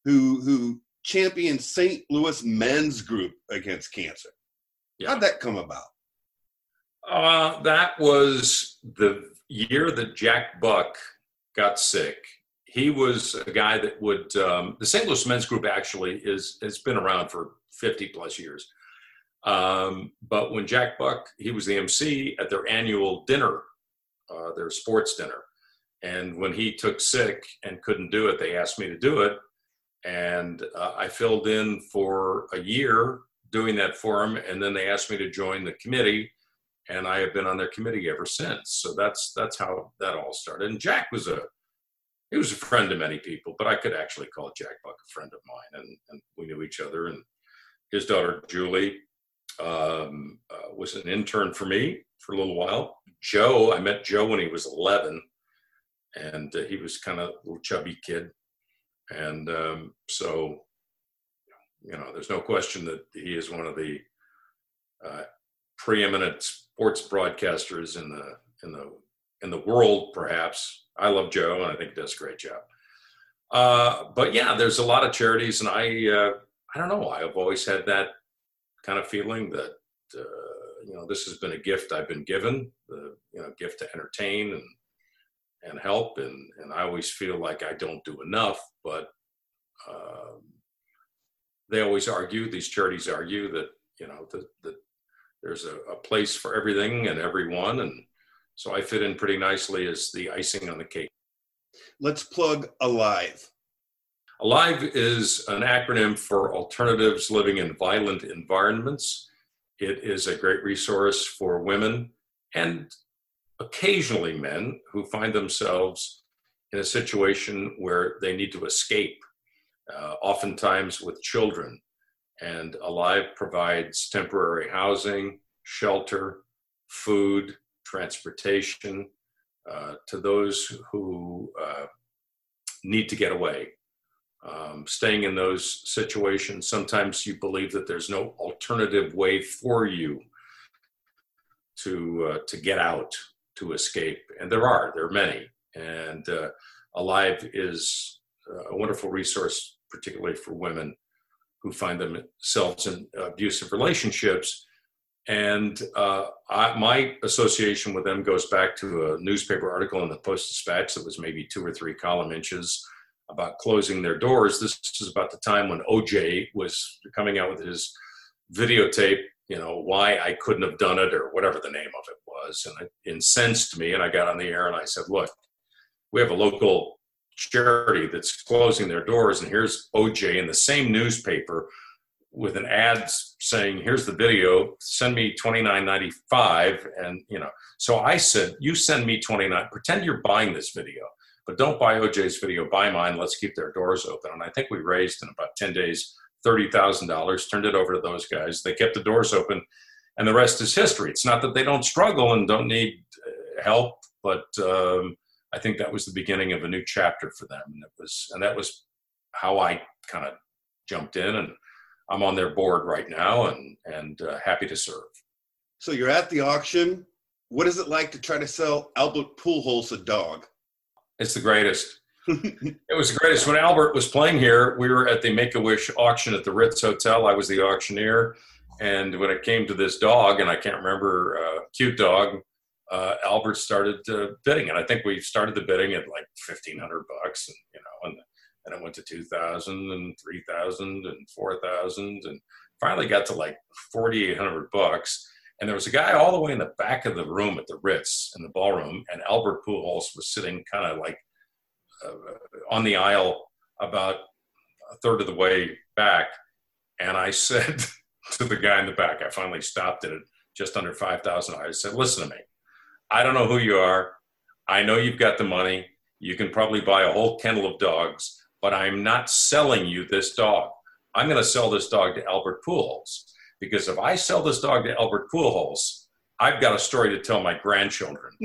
who who championed St. Louis men's group against cancer. Yeah. How'd that come about? Uh, that was the year that Jack Buck got sick. He was a guy that would um, the St. Louis Men's Group actually is has been around for 50 plus years. Um, but when Jack Buck, he was the MC at their annual dinner, uh, their sports dinner, and when he took sick and couldn't do it, they asked me to do it, and uh, I filled in for a year doing that for him, and then they asked me to join the committee, and I have been on their committee ever since. So that's that's how that all started. And Jack was a he was a friend to many people, but I could actually call Jack Buck a friend of mine, and, and we knew each other. And his daughter Julie um, uh, was an intern for me for a little while. Joe, I met Joe when he was 11, and uh, he was kind of a little chubby kid, and um, so you know, there's no question that he is one of the uh, preeminent sports broadcasters in the in the in the world, perhaps. I love Joe, and I think he does a great job. Uh, but yeah, there's a lot of charities, and I uh, I don't know. I've always had that kind of feeling that uh, you know this has been a gift I've been given, the you know gift to entertain and and help, and and I always feel like I don't do enough, but um, they always argue these charities argue that you know that, that there's a, a, place for everything and everyone and so i fit in pretty nicely as the icing on the cake. Let's plug alive. Alive is an acronym for alternatives living in violent environments. It is a great resource for women and occasionally men who find themselves in a situation where they need to escape uh, oftentimes with children. And Alive provides temporary housing, shelter, food, transportation uh, to those who uh, need to get away. Um, staying in those situations, sometimes you believe that there's no alternative way for you to uh, to get out, to escape, and there are. There are many, and uh, Alive is a wonderful resource, particularly for women who find themselves in abusive relationships. And uh, I, my association with them goes back to a newspaper article in the Post Dispatch that was maybe two or three column inches about closing their doors. This is about the time when OJ was coming out with his videotape, you know, why I couldn't have done it or whatever the name of it was. And it incensed me. And I got on the air and I said, look, we have a local charity that's closing their doors and here's oj in the same newspaper with an ad saying here's the video send me 29.95 and you know. So i said you send me 29 pretend you're buying this video but don't buy oj's video buy mine let's keep their doors open. And i think we raised in about 10 days $30000 turned it over to those guys. They kept the doors open and the rest is history. It's not that they don't struggle and don't need uh, help but um, I think that was the beginning of a new chapter for them. And it was, and that was how I kind of jumped in and I'm on their board right now and, and uh, happy to serve. So you're at the auction. What is it like to try to sell Albert Pujols a dog? It's the greatest. it was the greatest. When Albert was playing here, we were at the Make a Wish auction at the Ritz Hotel. I was the auctioneer. And when it came to this dog, and I can't remember, uh, cute dog, uh, Albert started uh, bidding. And I think we started the bidding at like 1500 bucks, and, you know, and, and it went to 2000 and 3000 and 4000 and finally got to like 4800 bucks. And there was a guy all the way in the back of the room at the Ritz in the ballroom, and Albert Pujols was sitting kind of like uh, on the aisle about a third of the way back. And I said to the guy in the back, I finally stopped at just under 5,000. I said, listen to me. I don't know who you are. I know you've got the money. You can probably buy a whole kennel of dogs, but I'm not selling you this dog. I'm going to sell this dog to Albert Pujols because if I sell this dog to Albert Pujols, I've got a story to tell my grandchildren.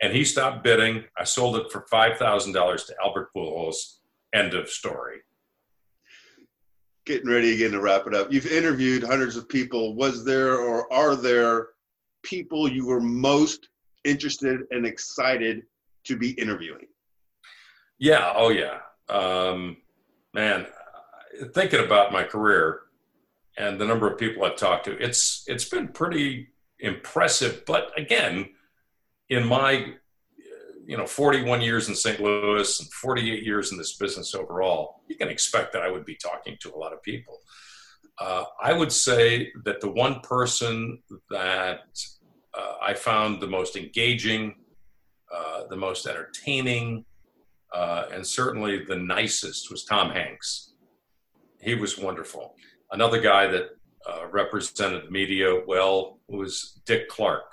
and he stopped bidding. I sold it for five thousand dollars to Albert Pujols. End of story. Getting ready again to wrap it up. You've interviewed hundreds of people. Was there or are there people you were most interested and excited to be interviewing? Yeah. Oh, yeah. Um, man, thinking about my career and the number of people I've talked to, it's it's been pretty impressive. But again, in my you know 41 years in St. Louis and 48 years in this business overall, you can expect that I would be talking to a lot of people. Uh, I would say that the one person that uh, I found the most engaging, uh, the most entertaining, uh, and certainly the nicest was Tom Hanks. He was wonderful. Another guy that uh, represented the media well was Dick Clark.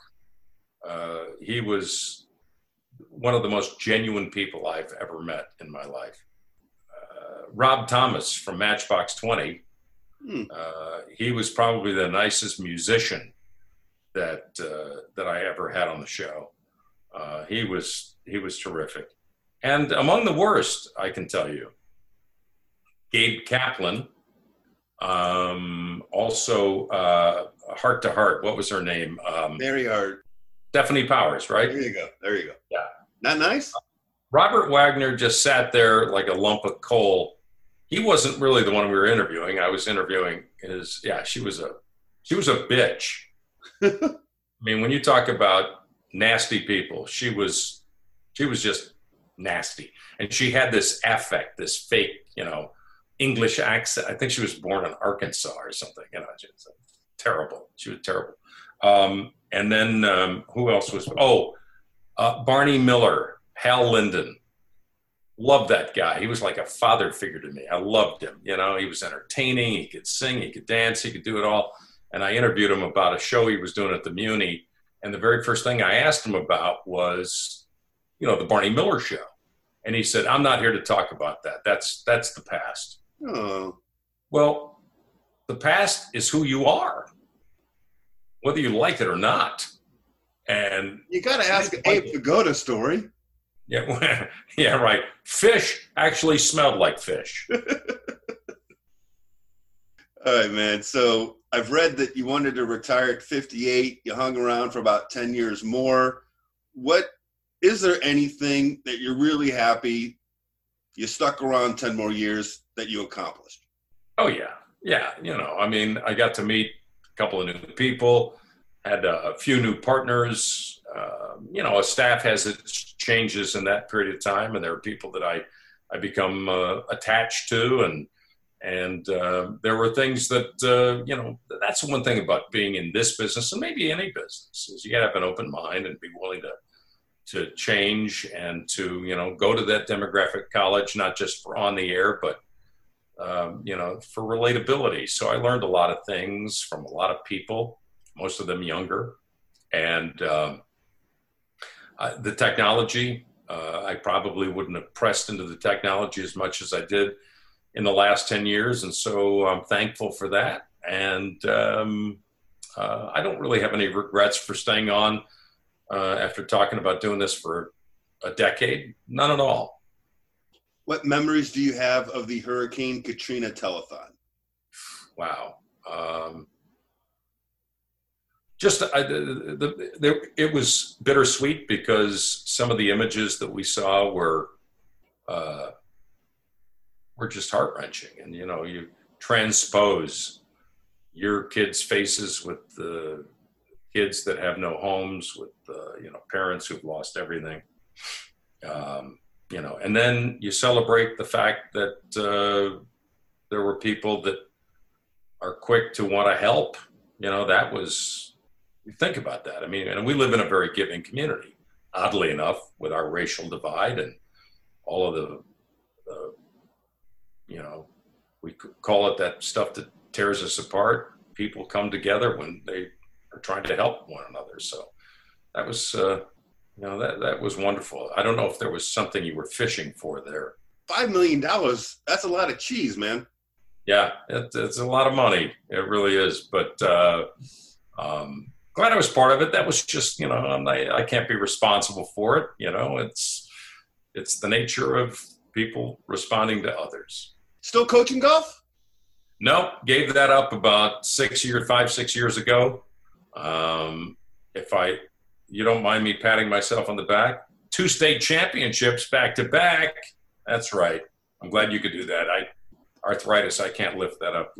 Uh, he was one of the most genuine people I've ever met in my life. Uh, Rob Thomas from Matchbox 20, hmm. uh, he was probably the nicest musician that uh, that I ever had on the show. Uh, he was he was terrific, and among the worst, I can tell you, Gabe Kaplan. Um, also, uh, Hart to Hart. What was her name? Um, Mary Hart. Stefanie Powers, right? There you go. There you go. Yeah. Not nice? Robert Wagner just sat there like a lump of coal. He wasn't really the one we were interviewing. I was interviewing his yeah, she was a she was a bitch. I mean, when you talk about nasty people, she was she was just nasty. And she had this affect, this fake, you know, English accent. I think she was born in Arkansas or something. You know, she was terrible. She was terrible. Um, and then um, who else was? Oh, uh, Barney Miller, Hal Linden. Loved that guy. He was like a father figure to me. I loved him. You know, he was entertaining. He could sing. He could dance. He could do it all. And I interviewed him about a show he was doing at the Muni. And the very first thing I asked him about was, you know, the Barney Miller show. And he said, "I'm not here to talk about that. That's that's the past." Oh. Well, the past is who you are whether you like it or not. And you got to ask Abe Vigoda story. Yeah, yeah, right. Fish actually smelled like fish. All right, man. So I've read that you wanted to retire at 58. You hung around for about 10 years more. What is there anything that you're really happy you stuck around 10 more years that you accomplished? Oh yeah. Yeah, you know, I mean, I got to meet a couple of new people, had a few new partners. Uh, you know, a staff has its changes in that period of time, and there are people that I I become uh, attached to, and and uh, there were things that uh, you know. That's one thing about being in this business, and maybe any business, is you got to have an open mind and be willing to to change and to you know go to that demographic college, not just for on the air, but um, you know, for relatability. So I learned a lot of things from a lot of people, most of them younger, and um, I, the technology. Uh, I probably wouldn't have pressed into the technology as much as I did in the last ten years, and so I'm thankful for that. And um, uh, I don't really have any regrets for staying on uh, after talking about doing this for a decade. None at all. What memories do you have of the Hurricane Katrina telethon? Wow. Um, just I, the, the, the, it was bittersweet because some of the images that we saw were uh, were just heart wrenching. And you know, you transpose your kids' faces with the kids that have no homes, with uh, you know parents who've lost everything. Um, you know, and then you celebrate the fact that uh, there were people that are quick to want to help. You know, that was you think about that. I mean, and we live in a very giving community. Oddly enough, with our racial divide and all of the, the you know, we call it that stuff that tears us apart. People come together when they are trying to help one another. So that was, uh, you know, that that was wonderful. I don't know if there was something you were fishing for there. Five million dollars—that's a lot of cheese, man. Yeah, it, it's a lot of money. It really is. But uh, um, glad I was part of it. That was just, you know, I, I can't be responsible for it. You know, it's it's the nature of people responding to others. Still coaching golf? No, gave that up about six years, five, six years ago. Um, if I, you don't mind me patting myself on the back, two state championships back to back. That's right. I'm glad you could do that. I, arthritis, I can't lift that up.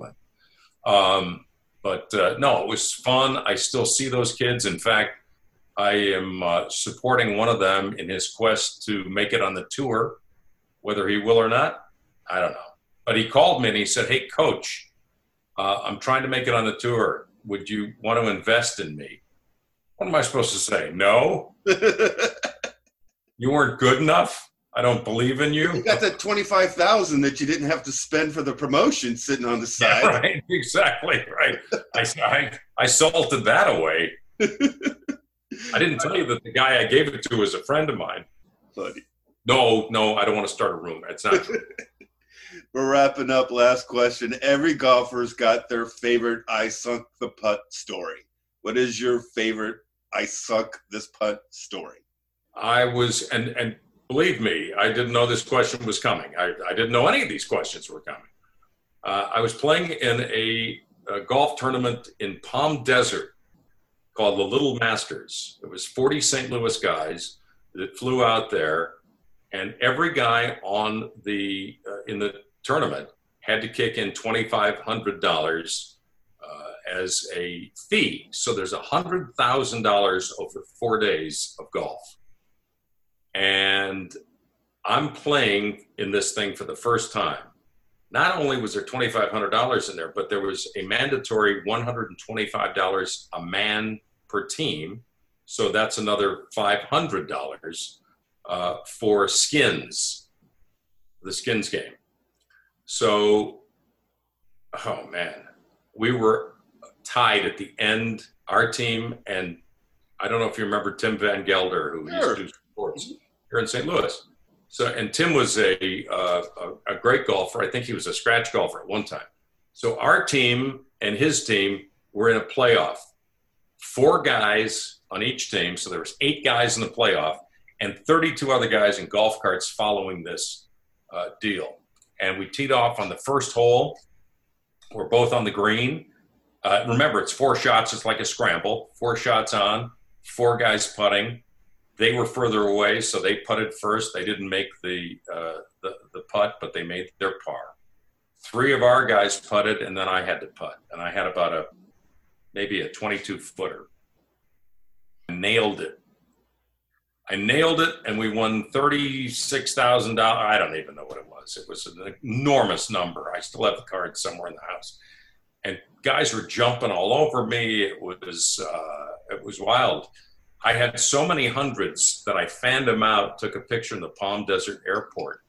Um, but uh, no, it was fun. I still see those kids. In fact, I am uh, supporting one of them in his quest to make it on the tour. Whether he will or not, I don't know. But he called me and he said, "Hey, coach, uh, I'm trying to make it on the tour. Would you want to invest in me?" What am I supposed to say? No. you weren't good enough. I don't believe in you. You got that twenty-five thousand that you didn't have to spend for the promotion sitting on the side. Yeah, right. Exactly. Right. I, I, I salted that away. I didn't tell you that the guy I gave it to was a friend of mine. Buddy. No, no, I don't want to start a rumor. It's not true. We're wrapping up. Last question. Every golfer's got their favorite I sunk the putt story. What is your favorite I sunk this putt story? I was, and and believe me, I didn't know this question was coming. I, I didn't know any of these questions were coming. Uh, I was playing in a, a golf tournament in Palm Desert called the Little Masters. It was 40 St. Louis guys that flew out there, and every guy on the uh, in the tournament had to kick in $2,500 uh, as a fee. So there's $100,000 over four days of golf. And I'm playing in this thing for the first time. Not only was there $2,500 in there, but there was a mandatory $125 a man per team. So that's another $500 uh, for skins, the skins game. So, oh man, we were tied at the end, our team, and I don't know if you remember Tim Van Galder, who Sure. used to do sports here in St. Louis. So, and Tim was a, uh, a, a great golfer. I think he was a scratch golfer at one time. So, our team and his team were in a playoff. Four guys on each team. So, there was eight guys in the playoff and 32 other guys in golf carts following this uh, deal. And we teed off on the first hole. We're both on the green. Uh, remember, it's four shots. It's like a scramble. Four shots on, four guys putting. They were further away, so they putted first. They didn't make the, uh, the the putt, but they made their par. Three of our guys putted, and then I had to putt, and I had about a maybe a 22 footer. Nailed it. I nailed it, and we won thirty-six thousand dollars. I don't even know what it was. It was an enormous number. I still have the card somewhere in the house, and guys were jumping all over me. It was uh, it was wild. I had so many hundreds that I fanned them out. Took a picture in the Palm Desert Airport.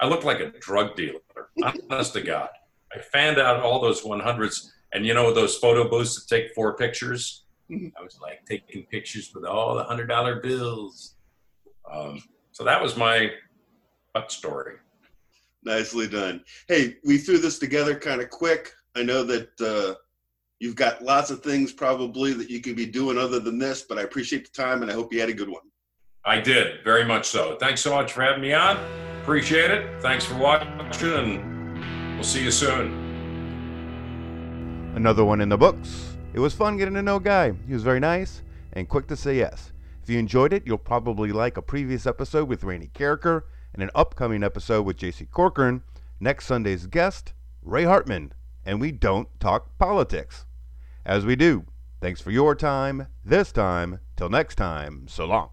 I looked like a drug dealer. Honest to God, I fanned out all those one hundreds, and you know those photo booths that take four pictures. I was like taking pictures with all the hundred dollar bills. Um, so that was my butt story. Nicely done. Hey, we threw this together kind of quick. I know that uh, you've got lots of things probably that you could be doing other than this, but I appreciate the time and I hope you had a good one. I did very much so. Thanks so much for having me on. Appreciate it. Thanks for watching, and we'll see you soon. Another one in the books. It was fun getting to know Guy. He was very nice and quick to say yes. If you enjoyed it, you'll probably like a previous episode with Rainey Carricker and an upcoming episode with JC Corcoran, next Sunday's guest, Ray Hartman, and we don't talk politics. As we do, thanks for your time, this time, till next time, so long.